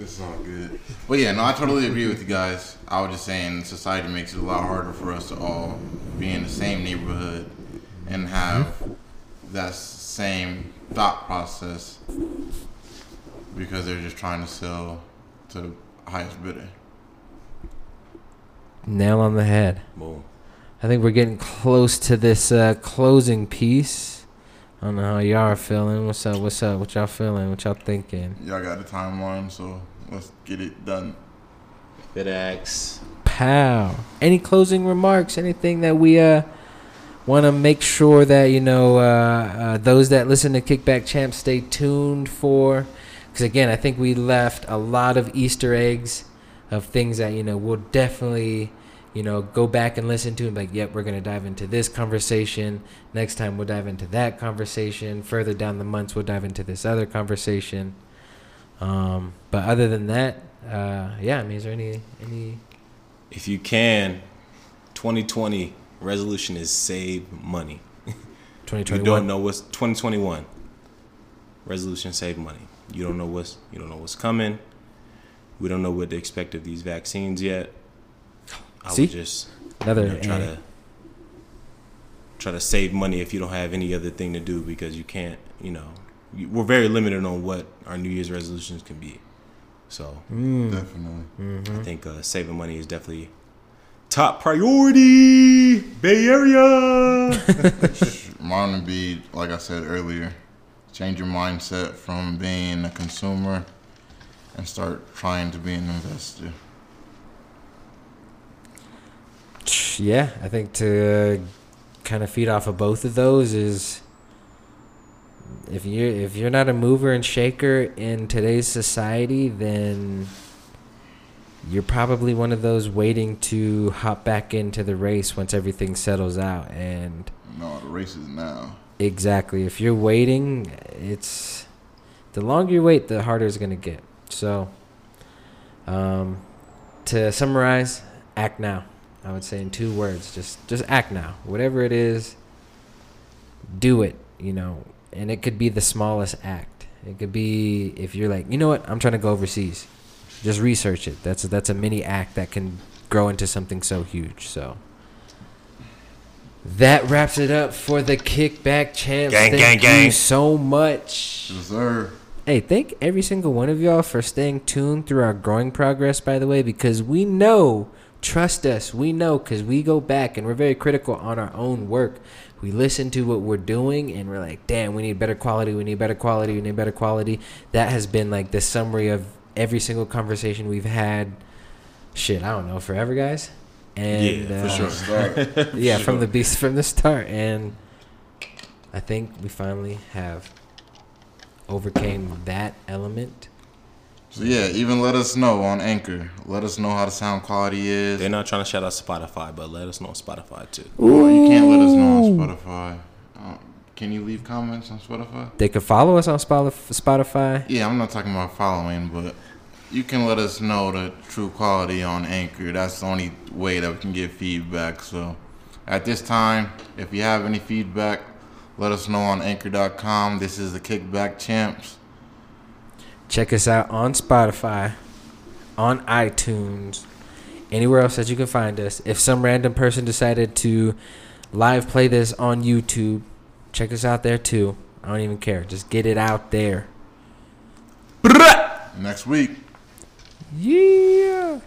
S4: it's all good. But yeah, no, I totally agree with you guys. I was just saying society makes it a lot harder for us to all be in the same neighborhood and have that same thought process because they're just trying to sell to the highest bidder.
S3: nail on the head
S1: boom.
S3: I think we're getting close to this uh, closing piece. I don't know how y'all are feeling. What's up? What's up? What y'all feeling? What y'all thinking?
S4: Y'all got the timeline, so let's get it done.
S1: FedEx.
S3: Pow. Any closing remarks? Anything that we uh want to make sure that you know uh, uh, those that listen to Kickback Champ stay tuned for? Because again, I think we left a lot of Easter eggs of things that you know we'll definitely you know go back and listen to and be like yep we're gonna dive into this conversation next time we'll dive into that conversation further down the months we'll dive into this other conversation um but other than that uh yeah i mean is there any any
S1: If you can, 2020 resolution is save money. You
S3: 2021
S1: don't know what's 2021 resolution save money. You don't know what's you don't know what's coming. We don't know what to expect of these vaccines yet. I
S3: See?
S1: would just
S3: another
S1: you know, try to try to save money if you don't have any other thing to do because you can't. You know, you, we're very limited on what our New Year's resolutions can be. So
S3: mm,
S4: Definitely.
S3: mhm.
S1: I think uh, saving money is definitely top priority. Bay Area.
S4: Mine would be, like I said earlier, change your mindset from being a consumer and start trying to be an investor.
S3: Yeah i think to kind of feed off of both of those is if you if you're not a mover and shaker in today's society then you're probably one of those waiting to hop back into the race once everything settles out and
S4: No, the race is now.
S3: Exactly. If you're waiting, it's the longer you wait, the harder it's gonna get. So, um, to summarize, act now. I would say in two words, just just act now. Whatever it is, do it. You know, and it could be the smallest act. It could be if you're like, you know what, I'm trying to go overseas. Just research it. That's a, that's a mini act that can grow into something so huge. So that wraps it up for the kickback champs.
S1: Gang,
S3: Thank
S1: gang,
S3: you
S1: gang.
S3: so much.
S4: Yes, sir.
S3: Hey, thank every single one of y'all for staying tuned through our growing progress, by the way, because we know, trust us, we know, because we go back and we're very critical on our own work. We listen to what we're doing and we're like, damn, we need better quality, we need better quality, we need better quality. That has been like the summary of every single conversation we've had. Shit, I don't know, forever, guys. And
S1: Yeah, for
S3: uh,
S1: sure.
S4: Start.
S3: yeah, from the beast from the start, and I think we finally have overcame that element.
S4: So yeah, even let us know on Anchor. Let us know how the sound quality is.
S1: They're not trying to shout out Spotify, but let us know on Spotify too.
S4: Or you can't let us know on Spotify. Um, can you leave comments on Spotify?
S3: They could follow us on Spotify.
S4: Yeah, I'm not talking about following, but you can let us know the true quality on Anchor. That's the only way that we can get feedback. So at this time, if you have any feedback, let us know on anchor.com. This is the Kickback Champs.
S3: Check us out on Spotify, on iTunes, anywhere else that you can find us. If some random person decided to live play this on YouTube, check us out there too. I don't even care. Just get it out there.
S4: Next week.
S3: Yeah.